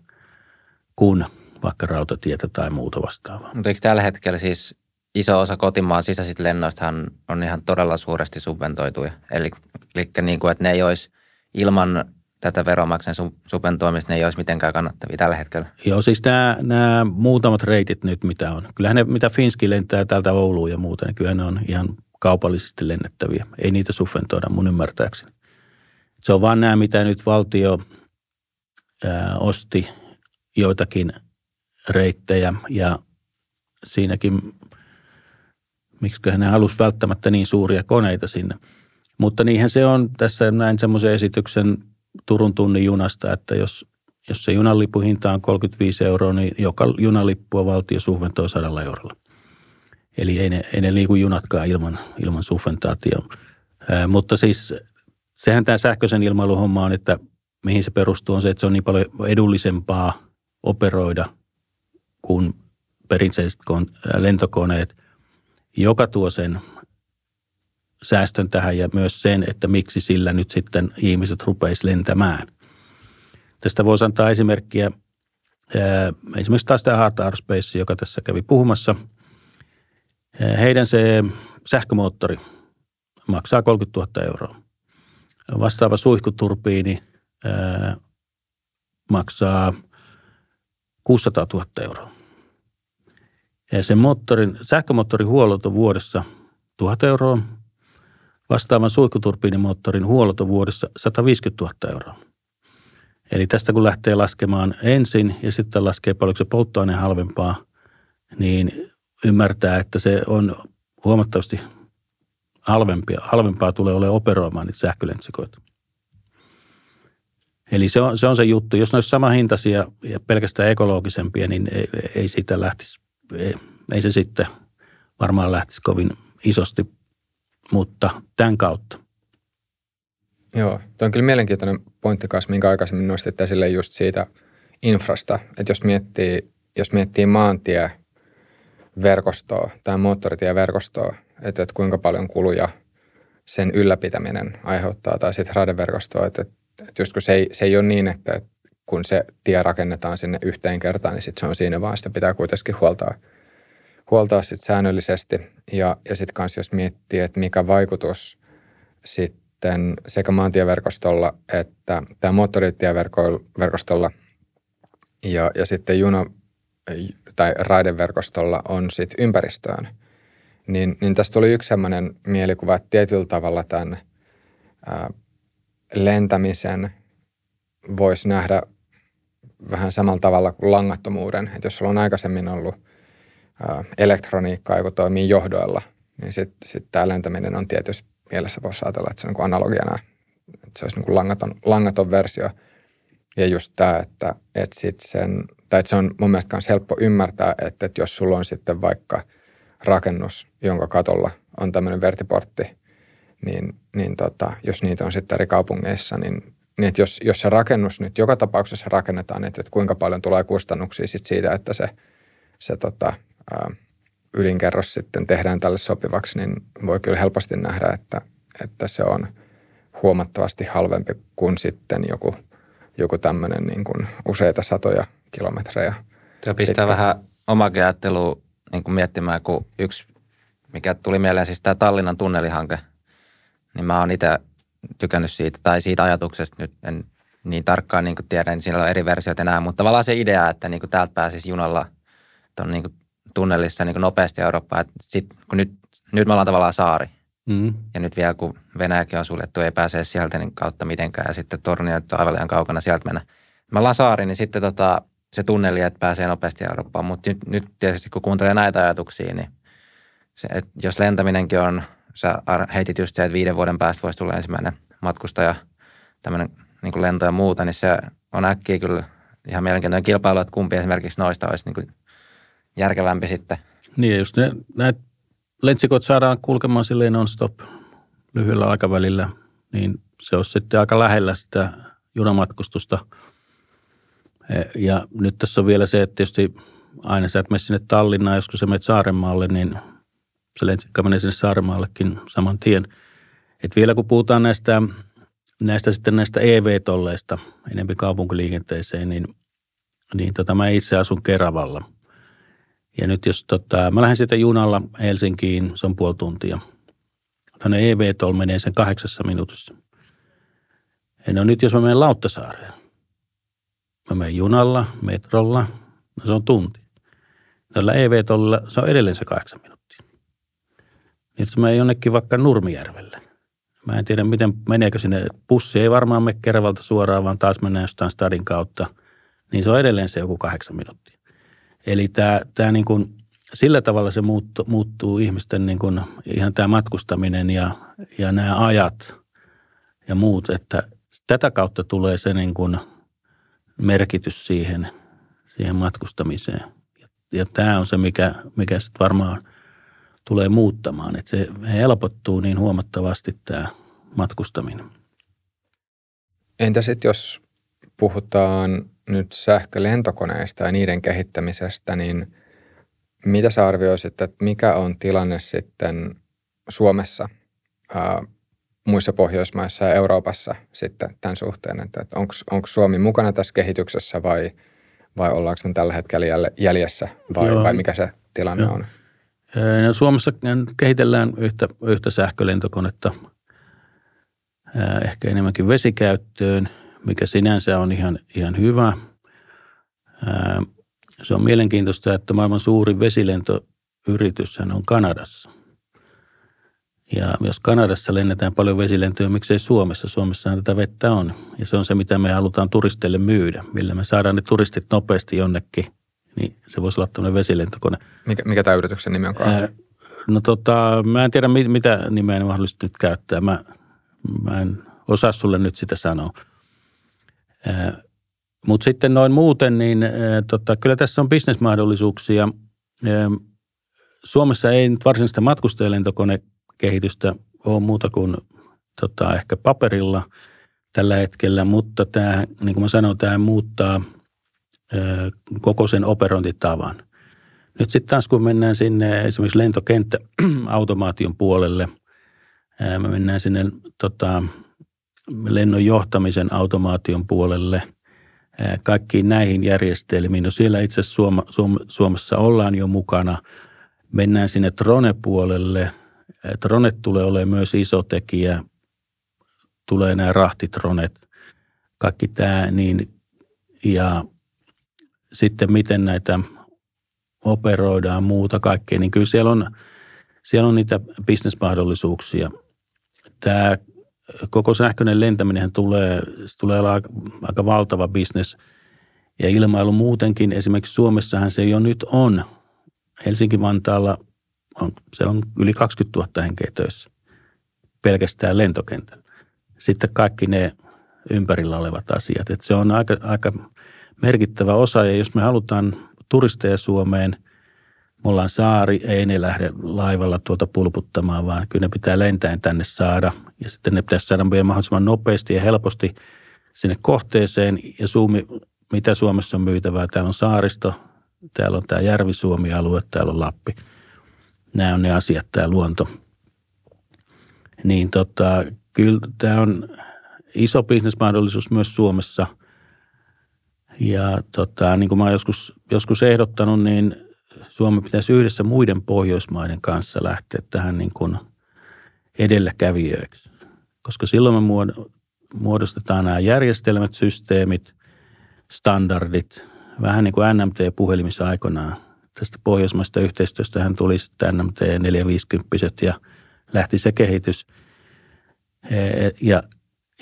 kuin vaikka rautatietä tai muuta vastaavaa. Mutta eikö tällä hetkellä siis iso osa kotimaan sisäisistä lennoistahan on ihan todella suuresti subventoituja? Eli, eli niin kuin, että ne ei olisi ilman tätä veromaksen subventoimista ne ei olisi mitenkään kannattavia tällä hetkellä. Joo, siis nämä, nämä muutamat reitit nyt mitä on. Kyllähän ne, mitä Finski lentää täältä Ouluun ja muuta, niin kyllä ne on ihan kaupallisesti lennettäviä. Ei niitä subventoida mun ymmärtääkseni. Se on vaan nämä, mitä nyt valtio ää, osti joitakin reittejä ja siinäkin, miksi ne halusi välttämättä niin suuria koneita sinne. Mutta niinhän se on, tässä näin semmoisen esityksen Turun tunnin junasta, että jos, jos se junalipun hinta on 35 euroa, niin joka junalippua valtio subventoi 100 eurolla. Eli ei ne, ei ne liiku junatkaan ilman, ilman subventaatio. Ää, mutta siis sehän tämä sähköisen ilmailun homma on, että mihin se perustuu on se, että se on niin paljon edullisempaa operoida kuin perinteiset lentokoneet, joka tuo sen säästön tähän ja myös sen, että miksi sillä nyt sitten ihmiset rupeisi lentämään. Tästä voisi antaa esimerkkiä esimerkiksi taas tämä Heart Aerospace, joka tässä kävi puhumassa. Heidän se sähkömoottori maksaa 30 000 euroa. Vastaava suihkuturbiini maksaa 600 000 euroa. Ja sen moottorin, sähkömoottorin huollot on vuodessa 1000 euroa Vastaavan suihkuturbiinimoottorin huollot on vuodessa 150 000 euroa. Eli tästä kun lähtee laskemaan ensin ja sitten laskee paljonko se polttoaine halvempaa, niin ymmärtää, että se on huomattavasti halvempia. Halvempaa tulee olemaan operoimaan niitä sähkölentsikoita. Eli se on, se on se juttu. Jos ne olisi sama hintaisia ja pelkästään ekologisempia, niin ei, ei siitä lähtisi, ei, ei se sitten varmaan lähtisi kovin isosti mutta tämän kautta. Joo, tuo on kyllä mielenkiintoinen pointti kanssa, minkä aikaisemmin nostit esille just siitä infrasta, että jos miettii, jos miettii maantieverkostoa tai moottoritieverkostoa, että, että kuinka paljon kuluja sen ylläpitäminen aiheuttaa tai sitten raideverkostoa, että, että just kun se ei, se ei ole niin, että kun se tie rakennetaan sinne yhteen kertaan, niin sitten se on siinä, vaan sitä pitää kuitenkin huoltaa – huoltaa sit säännöllisesti. Ja, ja sitten kanssa jos miettii, että mikä vaikutus sitten sekä maantieverkostolla että tämä moottoritieverkostolla ja, ja sitten juna- tai raideverkostolla on sitten ympäristöön. Niin, niin tästä tuli yksi sellainen mielikuva, että tietyllä tavalla tämän ää, lentämisen voisi nähdä vähän samalla tavalla kuin langattomuuden. Että jos sulla on aikaisemmin ollut – elektroniikkaa, joka toimii johdoilla, niin sitten sit tämä lentäminen on tietysti mielessä voisi ajatella, että se on niin analogiana, että se olisi niin kuin langaton, langaton versio. Ja just tämä, että, että, sit sen, tai että se on mun mielestä myös helppo ymmärtää, että, että jos sulla on sitten vaikka rakennus, jonka katolla on tämmöinen vertiportti, niin, niin tota, jos niitä on sitten eri kaupungeissa, niin, niin että jos, jos se rakennus nyt joka tapauksessa rakennetaan, että, että kuinka paljon tulee kustannuksia sit siitä, että se, se tota, ylinkerros sitten tehdään tälle sopivaksi, niin voi kyllä helposti nähdä, että, että se on huomattavasti halvempi kuin sitten joku joku tämmöinen niin kuin useita satoja kilometrejä. Tuo pistää pitkä. vähän omakin ajattelua niin kuin miettimään, kun yksi, mikä tuli mieleen, siis tämä Tallinnan tunnelihanke, niin mä oon itse tykännyt siitä, tai siitä ajatuksesta nyt en niin tarkkaan niin kuin tiedä, niin siinä on eri versioita enää, mutta tavallaan se idea, että niin kuin täältä pääsisi junalla tuon niin kuin tunnelissa niin kuin nopeasti Eurooppaan, että sit, kun nyt, nyt me ollaan tavallaan saari, mm. ja nyt vielä kun Venäjäkin on suljettu, ei pääse sieltä niin kautta mitenkään, ja sitten Tornio on aivan liian kaukana sieltä mennä. Me ollaan saari, niin sitten tota, se tunneli, että pääsee nopeasti Eurooppaan, mutta nyt, nyt tietysti kun kuuntelee näitä ajatuksia, niin se, että jos lentäminenkin on, sä heitit just se, että viiden vuoden päästä voisi tulla ensimmäinen matkustaja, tämmöinen niin lento ja muuta, niin se on äkkiä kyllä ihan mielenkiintoinen kilpailu, että kumpi esimerkiksi noista olisi niin järkevämpi sitten. Niin, just ne, näitä lentsikot saadaan kulkemaan silleen non-stop lyhyellä aikavälillä, niin se olisi sitten aika lähellä sitä junamatkustusta. E, ja nyt tässä on vielä se, että tietysti aina sä et mene sinne Tallinnaan, joskus sä menet Saarenmaalle, niin se lentsikka menee sinne Saarenmaallekin saman tien. Et vielä kun puhutaan näistä näistä sitten näistä EV-tolleista enempi kaupunkiliikenteeseen, niin, niin tota, mä itse asun Keravalla. Ja nyt jos tota, mä lähden sitten junalla Helsinkiin, se on puoli tuntia. Tänne EV-toll menee sen kahdeksassa minuutissa. Ja no nyt jos mä menen Lauttasaareen, mä menen junalla, metrolla, no se on tunti. Tällä EV-tollilla se on edelleen se kahdeksan minuuttia. Niin jos mä menen jonnekin vaikka Nurmijärvelle, Mä en tiedä, miten meneekö sinne. Pussi ei varmaan mene Kervalta suoraan, vaan taas mennään jostain stadin kautta. Niin se on edelleen se joku kahdeksan minuuttia. Eli tämä, tämä niin kuin, sillä tavalla se muuttuu, muuttuu ihmisten niin kuin, ihan tämä matkustaminen ja, ja nämä ajat ja muut, että tätä kautta tulee se niin kuin merkitys siihen, siihen matkustamiseen. Ja, ja tämä on se, mikä, mikä sitten varmaan tulee muuttamaan. Että se helpottuu niin huomattavasti tämä matkustaminen. Entä sitten jos puhutaan nyt sähkölentokoneista ja niiden kehittämisestä, niin mitä sä arvioisit, että mikä on tilanne sitten Suomessa, ää, muissa Pohjoismaissa ja Euroopassa sitten tämän suhteen, että, että onko Suomi mukana tässä kehityksessä vai, vai ollaanko me tällä hetkellä jäljessä vai, vai mikä se tilanne Joo. on? No, Suomessa kehitellään yhtä, yhtä sähkölentokonetta, ehkä enemmänkin vesikäyttöön, mikä sinänsä on ihan, ihan hyvä. Se on mielenkiintoista, että maailman suurin vesilentoyritys on Kanadassa. Ja jos Kanadassa lennetään paljon vesilentoja, miksei Suomessa? Suomessa tätä vettä on. Ja se on se, mitä me halutaan turisteille myydä. Millä me saadaan ne turistit nopeasti jonnekin – niin se voisi olla tämmöinen vesilentokone. Mikä, mikä tämä yrityksen nimi on? Ää, no tota, mä en tiedä mit, mitä nimeä ne mahdollisesti nyt käyttää. Mä, mä en osaa sulle nyt sitä sanoa. Mutta sitten noin muuten, niin ää, tota, kyllä tässä on bisnesmahdollisuuksia. Ää, Suomessa ei nyt varsinaista matkustajalentokonekehitystä ole muuta kuin tota, ehkä paperilla tällä hetkellä, mutta tämä, niin kuin mä sanoin, tämä muuttaa – koko sen operointitavan. Nyt sitten taas kun mennään sinne esimerkiksi lentokenttäautomaation puolelle, me mennään sinne tota, lennon johtamisen automaation puolelle, kaikkiin näihin järjestelmiin. No siellä itse asiassa Suoma, Suom, Suomessa ollaan jo mukana. Mennään sinne Trone-puolelle. Tronet tulee olemaan myös iso tekijä. Tulee nämä rahtitronet, kaikki tämä. Niin, ja sitten miten näitä operoidaan muuta kaikkea, niin kyllä siellä on, siellä on niitä bisnesmahdollisuuksia. Tämä koko sähköinen lentäminen tulee, tulee olla aika, valtava bisnes. Ja ilmailu muutenkin, esimerkiksi Suomessahan se jo nyt on. Helsinki-Vantaalla on, se on yli 20 000 henkeä töissä pelkästään lentokentällä. Sitten kaikki ne ympärillä olevat asiat. Että se on aika, aika merkittävä osa. Ja jos me halutaan turisteja Suomeen, me ollaan saari, ei ne lähde laivalla tuolta pulputtamaan, vaan kyllä ne pitää lentäen tänne saada. Ja sitten ne pitäisi saada vielä mahdollisimman nopeasti ja helposti sinne kohteeseen. Ja Suomi, mitä Suomessa on myytävää? Täällä on saaristo, täällä on tämä Järvi-Suomi-alue, täällä on Lappi. Nämä on ne asiat, tämä luonto. Niin tota, kyllä tämä on iso bisnesmahdollisuus myös Suomessa – Ja tota, niin kuin mä joskus, joskus ehdottanut, niin Suomi pitäisi yhdessä muiden Pohjoismaiden kanssa lähteä tähän niin kuin edelläkävijöiksi. Koska silloin me muodostetaan nämä järjestelmät, systeemit, standardit, vähän niin kuin NMT-puhelimissa aikoinaan. Tästä pohjoismaista yhteistyöstä tuli sitten NMT 450 ja lähti se kehitys. Ja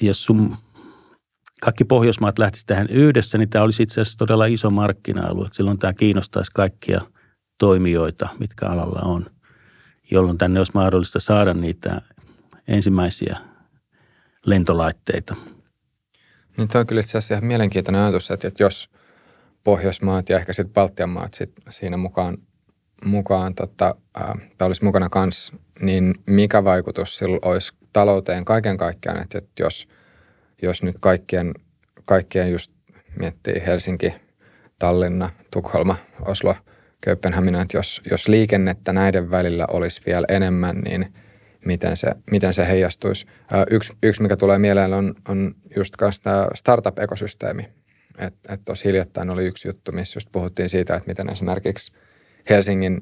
jos sun kaikki Pohjoismaat lähtisivät tähän yhdessä, niin tämä olisi itse asiassa todella iso markkina-alue. Silloin tämä kiinnostaisi kaikkia toimijoita, mitkä alalla on, jolloin tänne olisi mahdollista saada niitä ensimmäisiä lentolaitteita. Niin tämä on kyllä itse asiassa ihan mielenkiintoinen ajatus, että jos Pohjoismaat ja ehkä sitten Baltian maat sit siinä mukaan, mukaan tota, äh, olisi mukana kanssa, niin mikä vaikutus sillä olisi talouteen kaiken kaikkiaan, että, jos, jos nyt kaikkien, kaikkien just miettii Helsinki, Tallinna, Tukholma, Oslo, Kööpenhamina, että jos, jos liikennettä näiden välillä olisi vielä enemmän, niin miten se, miten se heijastuisi. Yksi, yksi, mikä tulee mieleen, on, on just tämä startup-ekosysteemi. Että et tuossa hiljattain oli yksi juttu, missä just puhuttiin siitä, että miten esimerkiksi Helsingin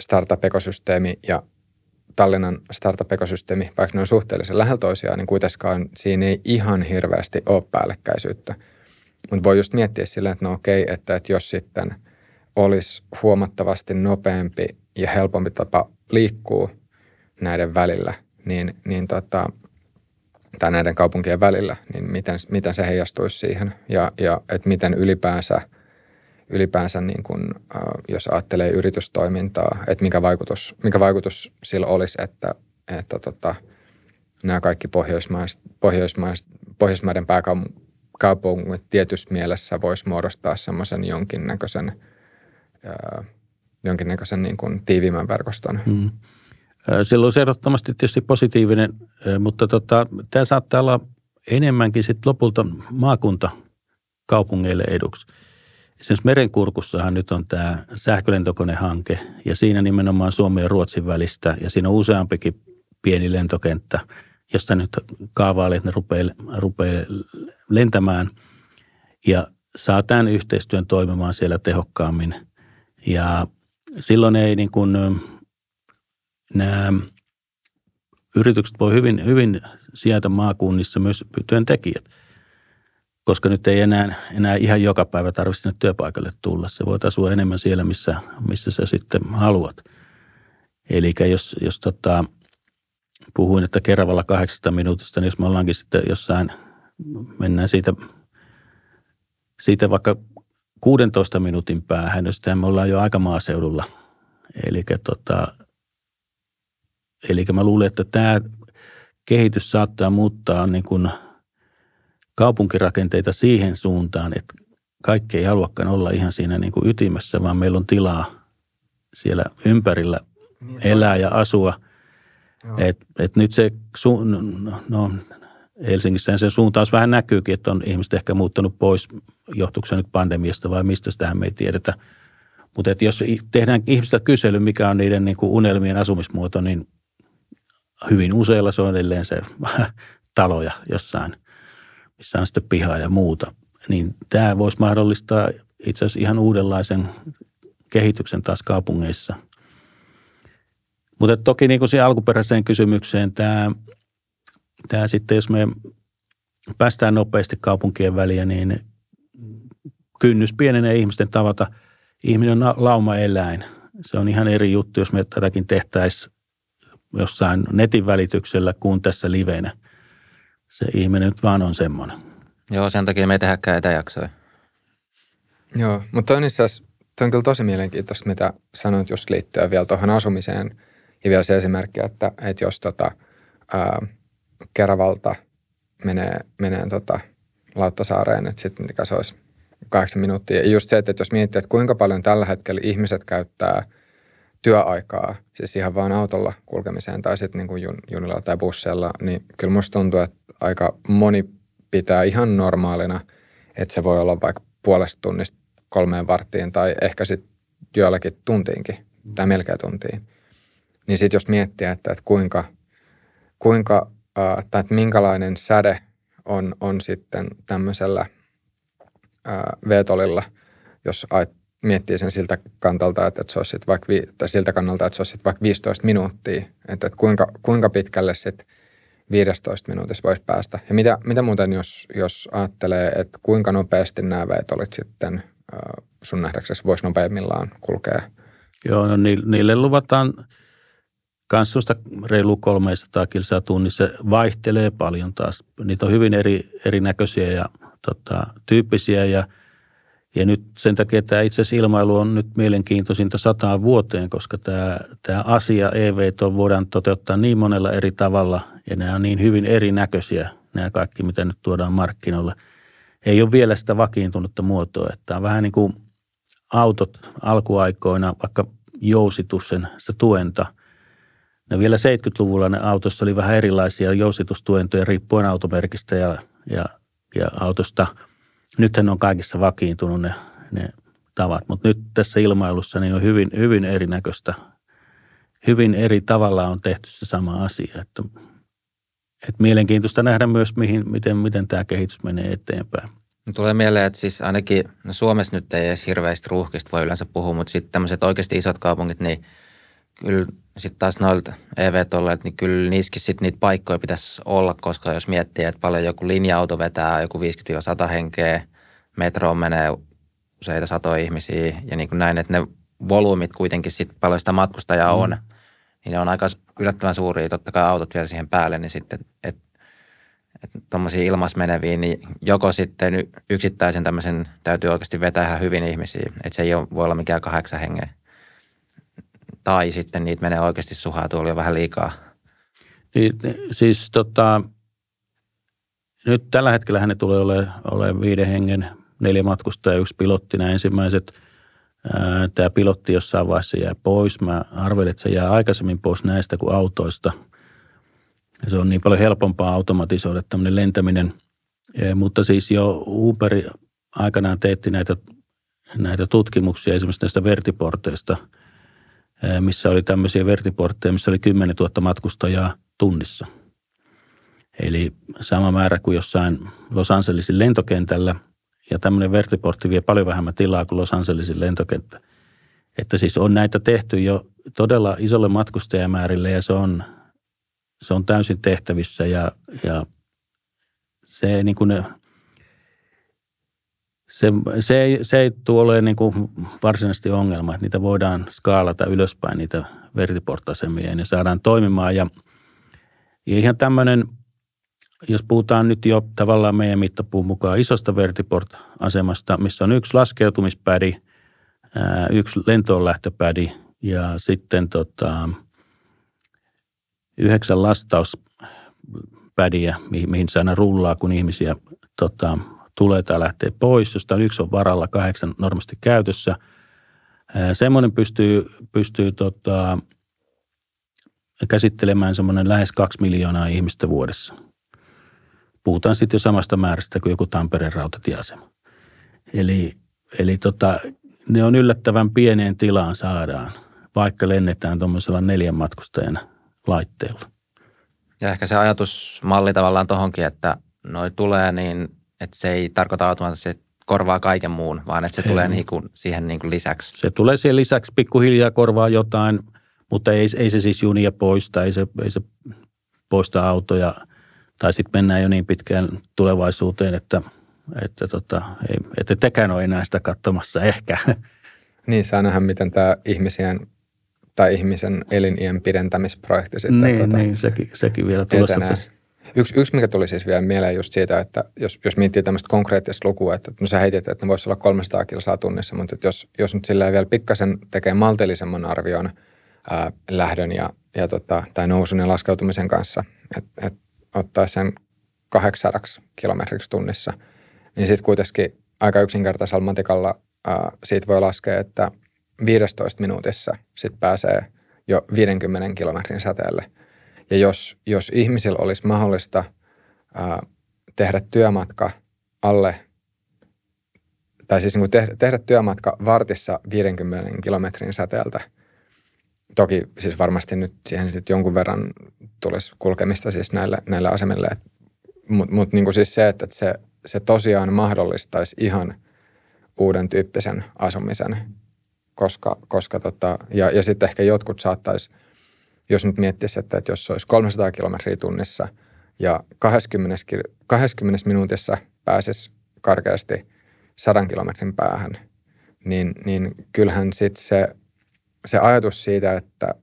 startup-ekosysteemi ja Tallinnan startup-ekosysteemi, vaikka ne on suhteellisen lähellä toisiaan, niin kuitenkaan siinä ei ihan hirveästi ole päällekkäisyyttä. Mutta voi just miettiä silleen, että no okei, että, että jos sitten olisi huomattavasti nopeampi ja helpompi tapa liikkuu näiden välillä, niin, niin tota, tai näiden kaupunkien välillä, niin miten, miten se heijastuisi siihen? Ja, ja että miten ylipäänsä, ylipäänsä niin kun, jos ajattelee yritystoimintaa, että mikä vaikutus, mikä vaikutus sillä olisi, että, että tota, nämä kaikki pohjoismaiset, pohjoismaiset, pohjoismaiden pääkaupungit tietyssä mielessä voisi muodostaa semmoisen jonkinnäköisen, jonkinnäköisen niin kuin tiiviimmän verkoston. Mm. Silloin se ehdottomasti tietysti positiivinen, mutta tota, tämä saattaa olla enemmänkin sit lopulta maakunta kaupungeille eduksi. Esimerkiksi Merenkurkussahan nyt on tämä sähkölentokonehanke ja siinä nimenomaan Suomen ja Ruotsin välistä ja siinä on useampikin pieni lentokenttä, josta nyt kaavailee, että ne rupeaa, rupeaa lentämään ja saa tämän yhteistyön toimimaan siellä tehokkaammin. Ja silloin ei niin kuin, nämä yritykset voi hyvin, hyvin sijaita maakunnissa myös työntekijät, koska nyt ei enää, enää ihan joka päivä tarvitse sinne työpaikalle tulla. Se voi asua enemmän siellä, missä, missä sä sitten haluat. Eli jos, jos tota, puhuin, että Keravalla kahdeksasta minuutista, niin jos me ollaankin sitten jossain, mennään siitä, siitä vaikka 16 minuutin päähän, jos me ollaan jo aika maaseudulla. Eli tota, Eli mä luulen, että tämä kehitys saattaa muuttaa niin kuin kaupunkirakenteita siihen suuntaan, että kaikki ei haluakaan olla ihan siinä niin kuin ytimessä, vaan meillä on tilaa siellä ympärillä niin, elää ja asua. Et, et nyt se, no, no Helsingissä se suuntaus vähän näkyykin, että on ihmiset ehkä muuttanut pois, johtuuko se nyt pandemiasta vai mistä sitä me ei tiedetä. Mutta jos tehdään ihmistä kysely, mikä on niiden niin kuin unelmien asumismuoto, niin hyvin useilla se on edelleen se taloja jossain, missä on sitten pihaa ja muuta. Niin tämä voisi mahdollistaa itse asiassa ihan uudenlaisen kehityksen taas kaupungeissa. Mutta toki niin kuin siihen alkuperäiseen kysymykseen, tämä, tämä sitten, jos me päästään nopeasti kaupunkien väliä, niin kynnys pienenee ihmisten tavata. Ihminen on lauma-eläin. Se on ihan eri juttu, jos me tätäkin tehtäisiin jossain netin välityksellä kuin tässä livenä. Se ihminen nyt vaan on semmoinen. Joo, sen takia me ei tehdäkään etäjaksoja. Joo, mutta on itse asiassa, on kyllä tosi mielenkiintoista, mitä sanoit just liittyen vielä tuohon asumiseen. Ja vielä se esimerkki, että, että jos tota, ää, Keravalta menee, menee tota, Lauttasaareen, että sitten mikä se olisi kahdeksan minuuttia. Ja just se, että jos miettii, että kuinka paljon tällä hetkellä ihmiset käyttää – työaikaa, siis ihan vain autolla kulkemiseen tai sitten niin kuin jun, junilla tai bussella, niin kyllä musta tuntuu, että aika moni pitää ihan normaalina, että se voi olla vaikka puolesta tunnista kolmeen varttiin tai ehkä sitten joillakin tuntiinkin tai melkein tuntiin. Niin sitten jos miettii, että, että kuinka, kuinka äh, tai että minkälainen säde on, on sitten tämmöisellä vetolilla, jos miettii sen siltä kantalta, että, että se olisi vaikka, tai siltä kannalta, että se olisi vaikka 15 minuuttia, että, että kuinka, kuinka pitkälle sitten 15 minuutissa voisi päästä. Ja mitä, mitä muuten, jos, jos ajattelee, että kuinka nopeasti nämä vetolit sitten sun nähdäksesi voisi nopeimmillaan kulkea? Joo, no niille luvataan kanssusta reilu 300 kilsaa tunnissa. Vaihtelee paljon taas. Niitä on hyvin eri, erinäköisiä ja tota, tyyppisiä ja, ja nyt sen takia tämä itse asiassa ilmailu on nyt mielenkiintoisinta sataan vuoteen, koska tämä, tämä asia EV voidaan toteuttaa niin monella eri tavalla ja nämä on niin hyvin erinäköisiä, nämä kaikki, mitä nyt tuodaan markkinoille. Ei ole vielä sitä vakiintunutta muotoa, että on vähän niin kuin autot alkuaikoina, vaikka jousitus sen, se tuenta. No vielä 70-luvulla ne autossa oli vähän erilaisia jousitustuentoja riippuen automerkistä ja, ja, ja autosta. Nythän on kaikissa vakiintunut ne, ne tavat, mutta nyt tässä ilmailussa niin on hyvin, hyvin erinäköistä. Hyvin eri tavalla on tehty se sama asia. Että, että mielenkiintoista nähdä myös, mihin, miten, miten tämä kehitys menee eteenpäin. Tulee mieleen, että siis ainakin no Suomessa nyt ei edes hirveästi ruuhkista voi yleensä puhua, mutta sitten tämmöiset oikeasti isot kaupungit, niin kyllä sitten taas noilta ev olleet, niin kyllä niissäkin sitten niitä paikkoja pitäisi olla, koska jos miettii, että paljon joku linja-auto vetää joku 50-100 henkeä, metroon menee useita satoja ihmisiä ja niin kuin näin, että ne volyymit kuitenkin sitten paljon sitä matkustajaa on, mm. niin ne on aika yllättävän suuria, totta kai autot vielä siihen päälle, niin sitten, että tuommoisia ilmas meneviä, niin joko sitten yksittäisen tämmöisen täytyy oikeasti vetää ihan hyvin ihmisiä, että se ei ole, voi olla mikään kahdeksan hengeä. Tai sitten niitä menee oikeasti suhaa tuolla vähän liikaa. Niin, siis tota, nyt tällä hetkellä ne tulee olemaan ole viiden hengen, neljä matkustajaa, yksi pilotti, nämä ensimmäiset. Tämä pilotti jossain vaiheessa jää pois. Mä arvelin, että se jää aikaisemmin pois näistä kuin autoista – se on niin paljon helpompaa automatisoida tämmöinen lentäminen. Mutta siis jo Uber aikanaan teetti näitä, näitä tutkimuksia esimerkiksi näistä vertiporteista, missä oli tämmöisiä vertiportteja, missä oli 10 000 matkustajaa tunnissa. Eli sama määrä kuin jossain Los Angelesin lentokentällä, ja tämmöinen vertiportti vie paljon vähemmän tilaa kuin Los Angelesin lentokenttä. Että siis on näitä tehty jo todella isolle matkustajamäärille ja se on se on täysin tehtävissä ja, ja se, niin kuin ne, se, se, ei, se ei tule ole niin kuin varsinaisesti ongelma, että niitä voidaan skaalata ylöspäin, niitä vertiportasemia, ja ne saadaan toimimaan. Ja, ja ihan tämmöinen, jos puhutaan nyt jo tavallaan meidän mittapuun mukaan isosta vertiport-asemasta, missä on yksi laskeutumispädi, yksi lentoonlähtöpädi ja sitten tota, yhdeksän lastauspädiä, mihin se aina rullaa, kun ihmisiä tota, tulee tai lähtee pois, josta yksi on varalla, kahdeksan normaalisti käytössä. Semmoinen pystyy, pystyy tota, käsittelemään semmoinen lähes kaksi miljoonaa ihmistä vuodessa. Puhutaan sitten jo samasta määrästä kuin joku Tampereen rautatieasema. Eli, eli tota, ne on yllättävän pieneen tilaan saadaan, vaikka lennetään tuommoisella neljän matkustajan laitteella. Ja ehkä se ajatusmalli tavallaan tuohonkin, että noi tulee niin, että se ei tarkoita automaattisesti, että korvaa kaiken muun, vaan että se ei. tulee niin kuin siihen niin kuin lisäksi. Se tulee siihen lisäksi pikkuhiljaa korvaa jotain, mutta ei, ei se siis junia poista, ei se, ei se poista autoja, tai sitten mennään jo niin pitkään tulevaisuuteen, että, että, tota, ei, että tekään ole enää sitä katsomassa ehkä. Niin, saa nähdä, miten tämä ihmisien tai ihmisen elinien pidentämisprojekti sitten. Niin, tuota, niin sekin, sekin vielä tulossa tässä. Yksi, yksi, mikä tuli siis vielä mieleen just siitä, että jos, jos miettii tämmöistä konkreettista lukua, että no sä heitit, että ne voisi olla 300 kilsaa tunnissa, mutta että jos, jos nyt sillä vielä pikkasen tekee maltillisemman arvion ää, lähdön ja, ja tota, tai nousun ja laskeutumisen kanssa, että et ottaa sen 800 kilometriksi tunnissa, niin sitten kuitenkin aika yksinkertaisella matikalla ää, siitä voi laskea, että – 15 minuutissa sit pääsee jo 50 kilometrin säteelle. Ja jos, jos ihmisillä olisi mahdollista ää, tehdä työmatka alle, tai siis niin tehdä, tehdä työmatka vartissa 50 kilometrin säteeltä, toki siis varmasti nyt siihen sitten jonkun verran tulisi kulkemista siis näille, näille asemille, mutta mut niin siis se, että se, se tosiaan mahdollistaisi ihan uuden tyyppisen asumisen, koska, koska tota, ja, ja sitten ehkä jotkut saattaisi, jos nyt miettisi, että, että jos olisi 300 kilometriä tunnissa ja 20, 20 minuutissa pääsisi karkeasti 100 kilometrin päähän, niin, niin kyllähän sitten se, se ajatus siitä, että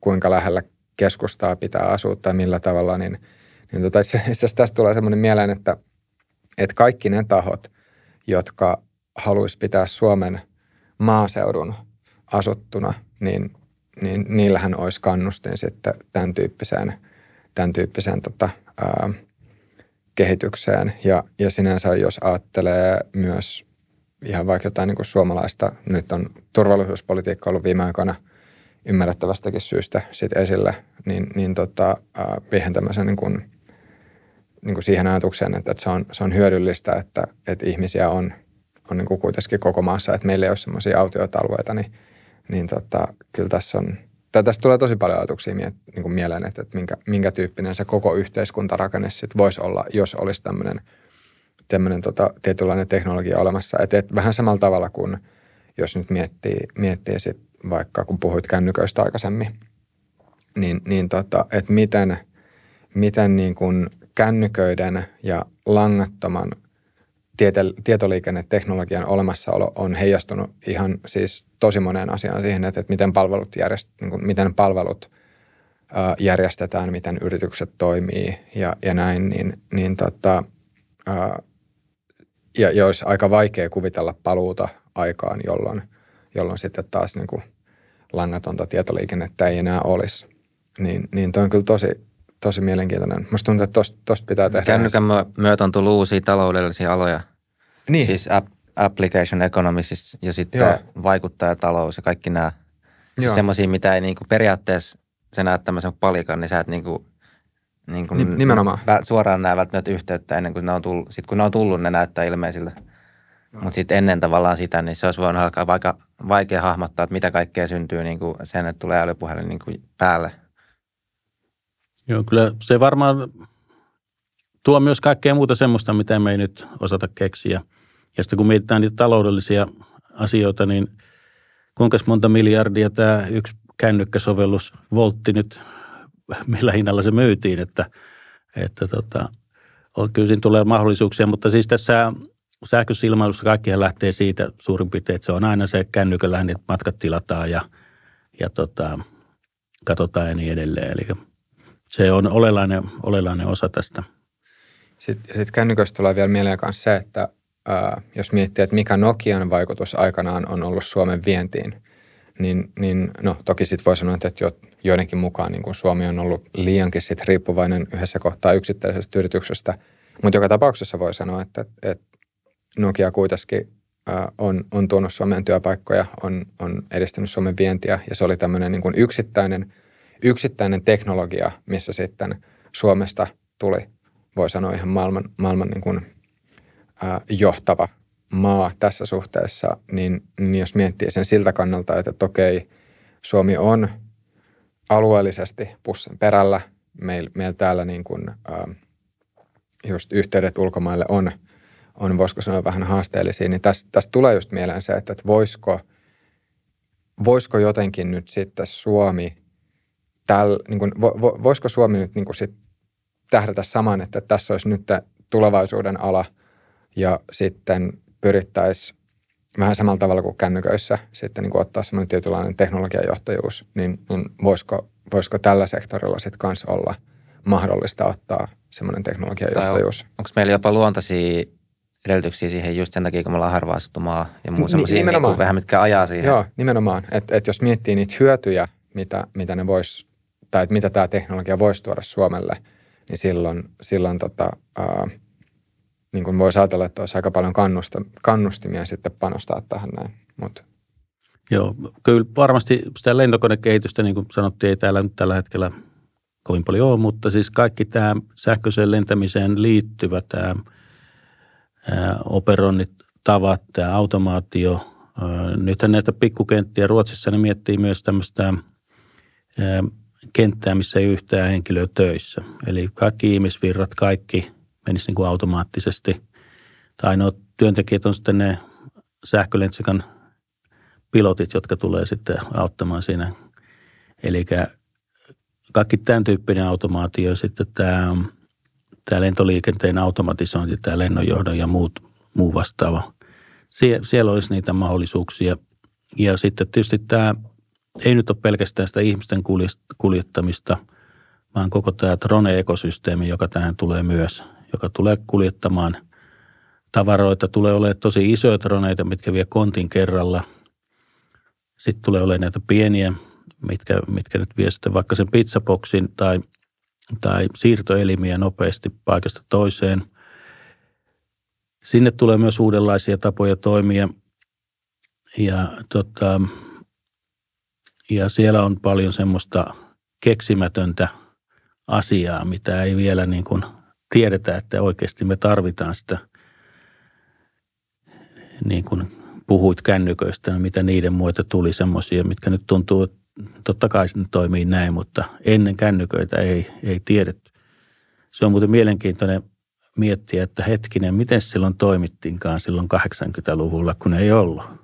kuinka lähellä keskustaa pitää asua tai millä tavalla, niin, niin tota, itse asiassa tästä tulee semmoinen mieleen, että, että kaikki ne tahot, jotka haluaisi pitää Suomen maaseudun asuttuna, niin, niin niillähän olisi kannustin sitten tämän tyyppiseen, tämän tyyppiseen tota, ää, kehitykseen. Ja, ja sinänsä, jos ajattelee myös ihan vaikka jotain niin kuin suomalaista, nyt on turvallisuuspolitiikka ollut viime aikoina ymmärrettävästäkin syystä sit esille, niin, niin tota, viehen tämmöisen niin kuin, niin kuin siihen ajatukseen, että, että se, on, se on hyödyllistä, että, että ihmisiä on, on niin kuin kuitenkin koko maassa, että meillä ei ole semmoisia autioita alueita, niin, niin tota, kyllä tässä on, tästä tulee tosi paljon ajatuksia mie, niin kuin mieleen, että, että minkä, minkä tyyppinen se koko yhteiskuntarakenne sitten voisi olla, jos olisi tämmöinen – tämmöinen tota, tietynlainen teknologia olemassa. Et, et, vähän samalla tavalla kuin jos nyt miettii, miettii sit vaikka kun puhuit kännyköistä aikaisemmin, niin, niin tota, että miten, miten niin kuin kännyköiden ja langattoman tietoliikenneteknologian olemassaolo on heijastunut ihan siis tosi moneen asiaan siihen, että, että miten palvelut, järjest, niin kuin, miten palvelut ää, järjestetään, miten yritykset toimii ja, ja näin, niin, niin tota, ää, ja, ja olisi aika vaikea kuvitella paluuta aikaan, jolloin, jolloin sitten taas niin kuin langatonta tietoliikennettä ei enää olisi. Niin, niin toi on kyllä tosi, tosi mielenkiintoinen. Musta tuntuu, että tosta, tosta pitää tehdä. Kännykän myötä on tullut uusia taloudellisia aloja. Niin. Siis application economy siis, ja sitten Joo. vaikuttajatalous ja kaikki nämä. Siis semmoisia, mitä ei niinku periaatteessa, sä näet tämmöisen palikan, niin sä et niinku niin kuin Nimenomaan. suoraan näe välttämättä yhteyttä ennen kuin ne on tullut. Sitten kun ne on tullut, ne näyttää ilmeisiltä. Mutta sitten ennen tavallaan sitä, niin se olisi voinut alkaa vaikka vaikea hahmottaa, että mitä kaikkea syntyy niin kuin sen, että tulee älypuhelin niin kuin päälle. Joo, kyllä se varmaan tuo myös kaikkea muuta semmoista, mitä me ei nyt osata keksiä. Ja sitten kun mietitään niitä taloudellisia asioita, niin kuinka monta miljardia tämä yksi kännykkäsovellus voltti nyt millä hinnalla se myytiin, että, että tota, kyllä siinä tulee mahdollisuuksia, mutta siis tässä sähköisessä kaikkihan lähtee siitä suurin piirtein, että se on aina se kännykällä, että matkat tilataan ja, ja tota, katsotaan ja niin edelleen. Eli se on oleellinen, oleellinen osa tästä. Sitten sit kännyköstä tulee vielä mieleen myös se, että ää, jos miettii, että mikä Nokian vaikutus aikanaan on ollut Suomen vientiin, niin, niin no toki sitten voi sanoa, että jo, joidenkin mukaan niin kuin Suomi on ollut liiankin sit riippuvainen yhdessä kohtaa yksittäisestä yrityksestä. Mutta joka tapauksessa voi sanoa, että, että Nokia kuitenkin on, on tuonut Suomeen työpaikkoja, on, on edistänyt Suomen vientiä ja se oli tämmöinen niin yksittäinen, yksittäinen teknologia, missä sitten Suomesta tuli, voi sanoa ihan maailman, maailman niin kuin, ää, johtava maa tässä suhteessa, niin, niin jos miettii sen siltä kannalta, että, okei, Suomi on alueellisesti pussin perällä. Meillä meil täällä niin kuin, äh, just yhteydet ulkomaille on, on, voisiko sanoa, vähän haasteellisia, niin tästä, tästä tulee just mieleen se, että, että voisiko, voisiko jotenkin nyt sitten Suomi, täl, niin kuin, vo, voisiko Suomi nyt niin kuin sit tähdätä saman, että tässä olisi nyt tulevaisuuden ala ja sitten pyrittäisiin vähän samalla tavalla kuin kännyköissä sitten niin kuin ottaa semmoinen tietynlainen teknologiajohtajuus, niin, niin voisiko, voisiko tällä sektorilla sitten kanssa olla mahdollista ottaa semmoinen teknologiajohtajuus? On, onko meillä jopa luontaisia edellytyksiä siihen just sen takia, kun me ollaan harvaa maa ja muu semmoisia niin vähän, mitkä ajaa siihen? Joo, nimenomaan. Että et jos miettii niitä hyötyjä, mitä, mitä ne vois, tai että mitä tämä teknologia voisi tuoda Suomelle, niin silloin, silloin tota, ää, niin kuin voisi ajatella, että olisi aika paljon kannusta, kannustimia sitten panostaa tähän näin. Mut. Joo, kyllä varmasti sitä lentokonekehitystä, niin kuin sanottiin, ei täällä nyt tällä hetkellä kovin paljon ole, mutta siis kaikki tämä sähköiseen lentämiseen liittyvä tämä operoinnit, tavat, tämä automaatio. Nythän näitä pikkukenttiä Ruotsissa ne miettii myös tämmöistä kenttää, missä ei yhtään henkilöä töissä. Eli kaikki ihmisvirrat, kaikki menisi niin kuin automaattisesti. Tai no työntekijät on sitten ne sähkölentsikan pilotit, jotka tulee sitten auttamaan siinä. Eli kaikki tämän tyyppinen automaatio, sitten tämä, tämä lentoliikenteen automatisointi, tämä lennonjohdon ja muut, muu vastaava. Sie, siellä olisi niitä mahdollisuuksia. Ja sitten tietysti tämä ei nyt ole pelkästään sitä ihmisten kuljettamista, vaan koko tämä drone-ekosysteemi, joka tähän tulee myös, joka tulee kuljettamaan tavaroita. Tulee olemaan tosi isoja droneita, mitkä vie kontin kerralla. Sitten tulee olemaan näitä pieniä, mitkä, mitkä nyt vie sitten vaikka sen pizzapoksin tai, tai siirtoelimiä nopeasti paikasta toiseen. Sinne tulee myös uudenlaisia tapoja toimia. Ja tota, ja siellä on paljon semmoista keksimätöntä asiaa, mitä ei vielä niin kuin tiedetä, että oikeasti me tarvitaan sitä, niin kuin puhuit kännyköistä, mitä niiden muita tuli semmoisia, mitkä nyt tuntuu, että totta kai se toimii näin, mutta ennen kännyköitä ei, ei tiedetty. Se on muuten mielenkiintoinen miettiä, että hetkinen, miten silloin toimittiinkaan silloin 80-luvulla, kun ei ollut.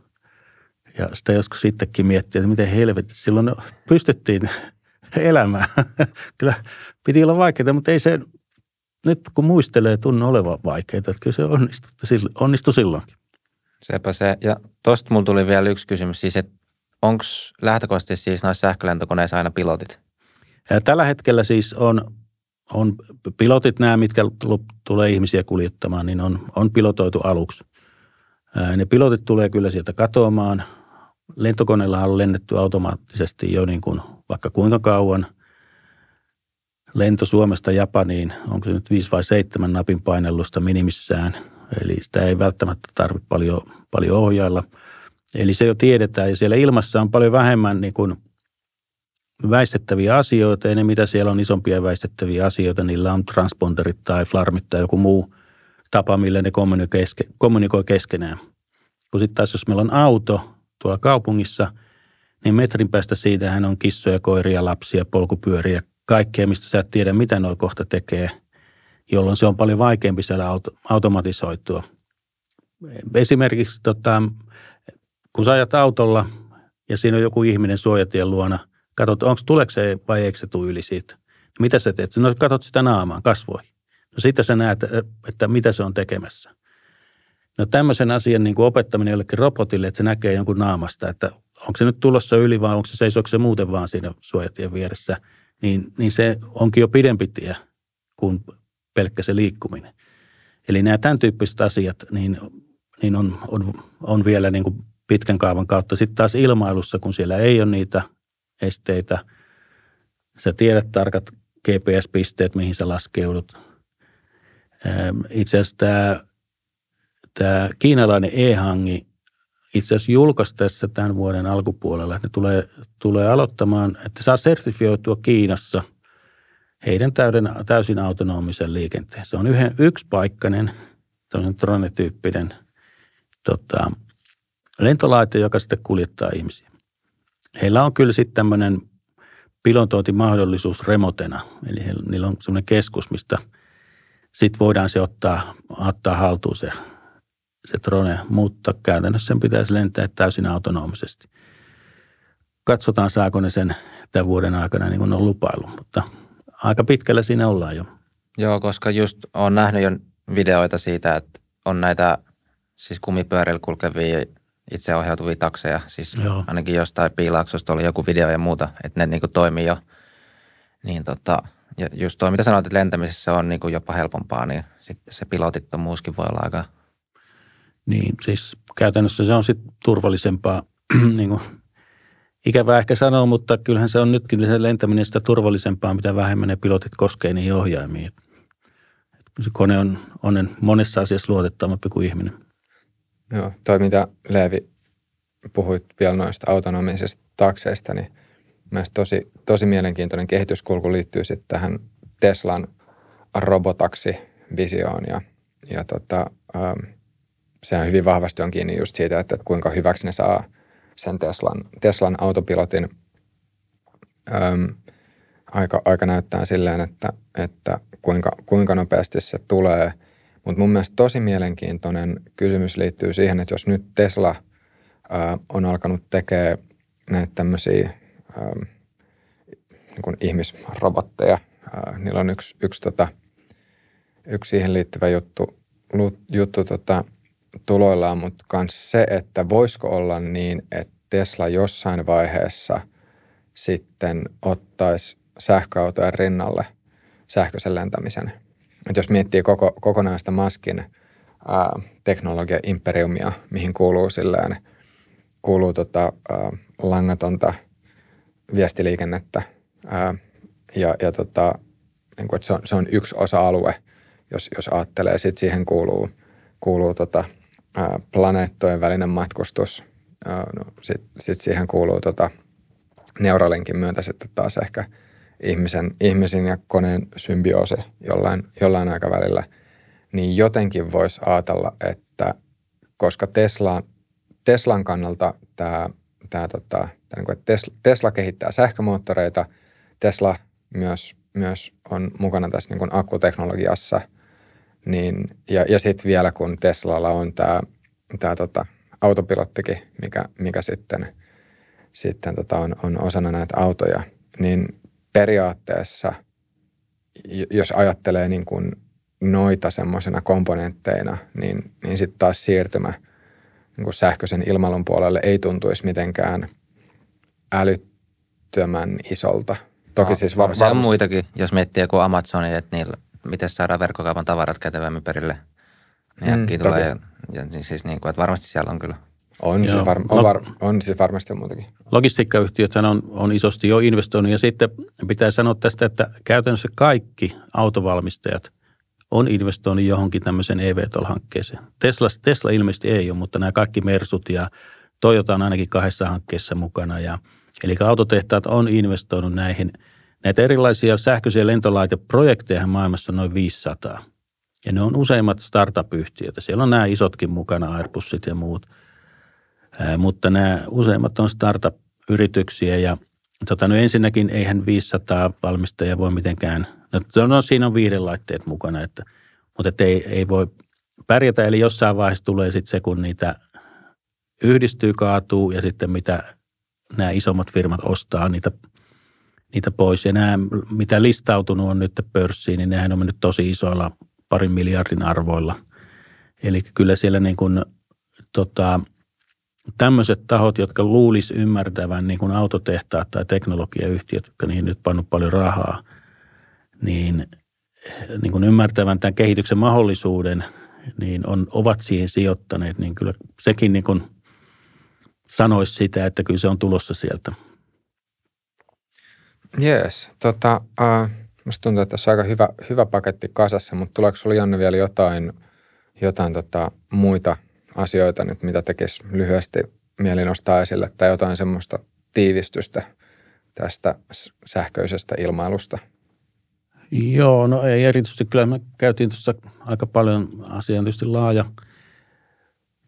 Ja sitä joskus sittenkin miettiä, että miten helvetti silloin pystyttiin elämään. Kyllä piti olla vaikeaa, mutta ei se nyt kun muistelee tunnu olevan vaikeaa, että kyllä se onnistui, onnistui silloinkin. Sepä se. Ja tuosta mulla tuli vielä yksi kysymys, siis että onko lähtökohtaisesti siis noissa sähkölentokoneissa aina pilotit? Ja tällä hetkellä siis on, on pilotit nämä, mitkä tulee ihmisiä kuljettamaan, niin on, on pilotoitu aluksi. Ne pilotit tulee kyllä sieltä katoamaan – lentokoneella on lennetty automaattisesti jo niin kuin vaikka kuinka kauan. Lento Suomesta Japaniin, onko se nyt 5 vai 7 napin painellusta minimissään, eli sitä ei välttämättä tarvitse paljon, paljon ohjailla. Eli se jo tiedetään ja siellä ilmassa on paljon vähemmän niin kuin väistettäviä asioita ja ne mitä siellä on isompia väistettäviä asioita, niillä on transponderit tai flarmit tai joku muu tapa, millä ne kommunikoi keskenään. Kun sitten taas jos meillä on auto, tuolla kaupungissa, niin metrin päästä siitähän on kissoja, koiria, lapsia, polkupyöriä, kaikkea, mistä sä et tiedä, mitä nuo kohta tekee, jolloin se on paljon vaikeampi saada auto, automatisoitua. Esimerkiksi tota, kun sä ajat autolla ja siinä on joku ihminen suojatien luona, katsot, onko tuleeko se vai eikö se tule yli siitä. Mitä sä teet? No katsot sitä naamaa, kasvoihin. No sitten sä näet, että mitä se on tekemässä. No tämmöisen asian niin kuin opettaminen jollekin robotille, että se näkee jonkun naamasta, että onko se nyt tulossa yli vai onko se seisoako se muuten vaan siinä suojatien vieressä, niin, niin se onkin jo pidempi tie kuin pelkkä se liikkuminen. Eli nämä tämän tyyppiset asiat niin, niin on, on, on vielä niin kuin pitkän kaavan kautta. Sitten taas ilmailussa, kun siellä ei ole niitä esteitä, sä tiedät tarkat GPS-pisteet, mihin sä laskeudut. Itse asiassa tämä Tämä kiinalainen e-hangi itse asiassa julkaisi tässä tämän vuoden alkupuolella, että ne tulee, tulee aloittamaan, että saa sertifioitua Kiinassa heidän täyden, täysin autonomisen liikenteen. Se on yhden, yksipaikkainen, tämmöinen drone-tyyppinen tota, lentolaite, joka sitten kuljettaa ihmisiä. Heillä on kyllä sitten tämmöinen pilotointimahdollisuus remotena, eli heillä, niillä on semmoinen keskus, mistä sitten voidaan se ottaa, ottaa haltuun se se drone, mutta käytännössä sen pitäisi lentää täysin autonomisesti. Katsotaan, saako ne sen tämän vuoden aikana niin kuin on lupailu, mutta aika pitkällä siinä ollaan jo. Joo, koska just on nähnyt jo videoita siitä, että on näitä siis kumipyörillä kulkevia itseohjautuvia takseja. Siis Joo. ainakin jostain piilaaksosta oli joku video ja muuta, että ne niin kuin toimii jo. Niin tota, ja just tuo, mitä sanoit, että lentämisessä on niin kuin jopa helpompaa, niin sitten se pilotittomuuskin voi olla aika niin siis käytännössä se on sitten turvallisempaa, niin kuin ikävää ehkä sanoa, mutta kyllähän se on nytkin se lentäminen sitä turvallisempaa, mitä vähemmän ne pilotit koskee niihin ohjaimiin. Se kone on, on monessa asiassa luotettavampi kuin ihminen. Joo, toi mitä Leevi puhuit vielä noista autonomisista takseista, niin mielestäni tosi, tosi mielenkiintoinen kehityskulku liittyy sitten tähän Teslan robotaksi-visioon ja, ja tota, ähm, sehän hyvin vahvasti on kiinni just siitä, että kuinka hyväksi ne saa sen Teslan, Teslan autopilotin. Öm, aika, aika näyttää silleen, että, että kuinka, kuinka nopeasti se tulee, Mutta mun mielestä tosi mielenkiintoinen kysymys liittyy siihen, että jos nyt Tesla ää, on alkanut tekemään näitä tämmöisiä niin ihmisrobotteja, ää, niillä on yksi, yksi, tota, yksi siihen liittyvä juttu, juttu tota, tuloillaan, mutta myös se, että voisiko olla niin, että Tesla jossain vaiheessa sitten ottaisi sähköautojen rinnalle sähköisen lentämisen. Et jos miettii koko, kokonaista maskin ää, teknologia-imperiumia, mihin kuuluu silleen, kuuluu tota, ää, langatonta viestiliikennettä ää, ja, ja tota, niin että se, on, se on yksi osa-alue, jos, jos ajattelee. Sitten siihen kuuluu, kuuluu tota, planeettojen välinen matkustus. No, Sitten sit siihen kuuluu tota, Neuralinkin myötä sitten taas ehkä ihmisen, ihmisen ja koneen symbioosi jollain, jollain aikavälillä, niin jotenkin voisi ajatella, että koska Tesla, Teslan kannalta tämä, tämä, tota, tämä niin Tesla, Tesla kehittää sähkömoottoreita, Tesla myös, myös on mukana tässä niin kuin akkuteknologiassa, niin, ja, ja sitten vielä kun Teslalla on tämä, tämä tota, autopilottikin, mikä, mikä sitten, sitten tota on, on osana näitä autoja, niin periaatteessa, jos ajattelee niin kuin noita semmoisena komponentteina, niin, niin sitten taas siirtymä niin kuin sähköisen ilmailun puolelle ei tuntuisi mitenkään älyttömän isolta. Toki no, siis var- on muitakin, jos miettii joku Amazoni, että niillä, miten saadaan verkkokaupan tavarat kätevämmin perille. Niin mm, tulee, ja, ja siis niin kuin, että varmasti siellä on kyllä on, Joo. se, var, on, var, on se varmasti on muutakin. Logistiikkayhtiöt on, on isosti jo investoinut ja sitten pitää sanoa tästä, että käytännössä kaikki autovalmistajat on investoinut johonkin tämmöiseen eVTOL-hankkeeseen. Tesla, Tesla ilmeisesti ei ole, mutta nämä kaikki Mersut ja Toyota on ainakin kahdessa hankkeessa mukana. Ja, eli autotehtaat on investoinut näihin. Näitä erilaisia sähköisiä lentolaiteprojekteja maailmassa on noin 500. Ja ne on useimmat startup-yhtiöitä. Siellä on nämä isotkin mukana, Airbusit ja muut – mutta nämä useimmat on startup-yrityksiä ja tota, no ensinnäkin eihän 500 valmistajaa voi mitenkään, no, no siinä on viidelaitteet mukana, että, mutta et ei, ei voi pärjätä. Eli jossain vaiheessa tulee sitten se, kun niitä yhdistyy, kaatuu ja sitten mitä nämä isommat firmat ostaa niitä, niitä pois. Ja nämä, mitä listautunut on nyt pörssiin, niin nehän on mennyt tosi isoilla parin miljardin arvoilla. Eli kyllä siellä niin kuin, tota, tämmöiset tahot, jotka luulisi ymmärtävän niin kuin autotehtaat tai teknologiayhtiöt, jotka niihin nyt pannut paljon rahaa, niin, niin kuin ymmärtävän tämän kehityksen mahdollisuuden, niin on, ovat siihen sijoittaneet, niin kyllä sekin niin kuin sanoisi sitä, että kyllä se on tulossa sieltä. Jees, tota, uh, musta tuntuu, että tässä on aika hyvä, hyvä paketti kasassa, mutta tuleeko sinulla Janne vielä jotain, jotain tota, muita – asioita nyt, mitä tekisi lyhyesti mieli nostaa esille tai jotain semmoista tiivistystä tästä sähköisestä ilmailusta? Joo, no ei erityisesti. Kyllä me käytiin tuossa aika paljon tietysti laaja.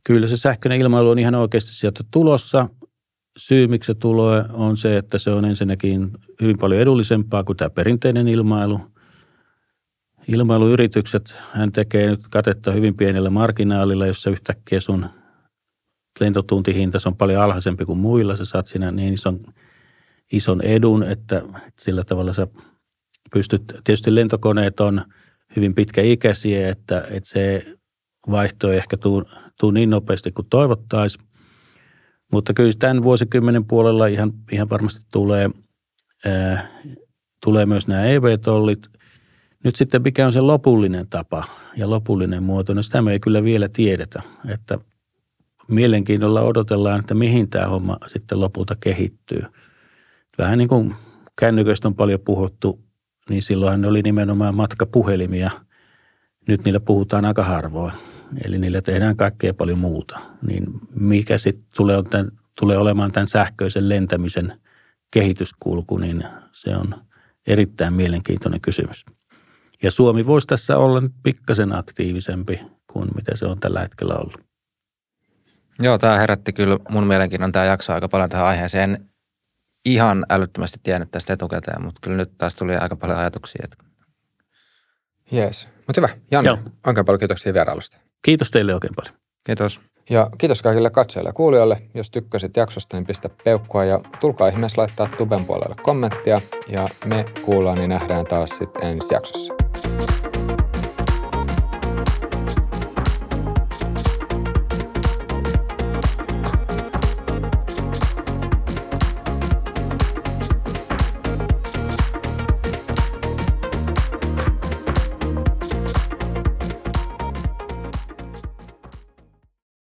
Kyllä se sähköinen ilmailu on ihan oikeasti sieltä tulossa. Syy, miksi se tulee, on se, että se on ensinnäkin hyvin paljon edullisempaa kuin tämä perinteinen ilmailu – ilmailuyritykset, hän tekee nyt katetta hyvin pienellä marginaalilla, jossa yhtäkkiä sun lentotuntihinta on paljon alhaisempi kuin muilla. Sä saat siinä niin ison, ison edun, että sillä tavalla sä pystyt, tietysti lentokoneet on hyvin pitkäikäisiä, että, että se vaihto ei ehkä tuu, tuu niin nopeasti kuin toivottaisiin. Mutta kyllä tämän vuosikymmenen puolella ihan, ihan varmasti tulee, ää, tulee myös nämä EV-tollit – nyt sitten mikä on se lopullinen tapa ja lopullinen muoto, niin sitä me ei kyllä vielä tiedetä. Että mielenkiinnolla odotellaan, että mihin tämä homma sitten lopulta kehittyy. Vähän niin kuin kännyköistä on paljon puhuttu, niin silloinhan ne oli nimenomaan matkapuhelimia. Nyt niillä puhutaan aika harvoin. Eli niillä tehdään kaikkea paljon muuta. Niin mikä sitten tulee, tulee olemaan tämän sähköisen lentämisen kehityskulku, niin se on erittäin mielenkiintoinen kysymys. Ja Suomi voisi tässä olla nyt pikkasen aktiivisempi kuin mitä se on tällä hetkellä ollut. Joo, tämä herätti kyllä mun mielenkiinnon tämä jakso aika paljon tähän aiheeseen. En ihan älyttömästi tiennyt tästä etukäteen, mutta kyllä nyt taas tuli aika paljon ajatuksia. Että... Jees. Mutta hyvä. Janne, Joo. oikein paljon kiitoksia vierailusta. Kiitos teille oikein paljon. Kiitos. Ja kiitos kaikille katsojille ja kuulijoille. Jos tykkäsit jaksosta, niin pistä peukkua ja tulkaa ihmeessä laittaa tuben puolelle kommenttia. Ja me kuullaan niin nähdään taas sitten ensi jaksossa.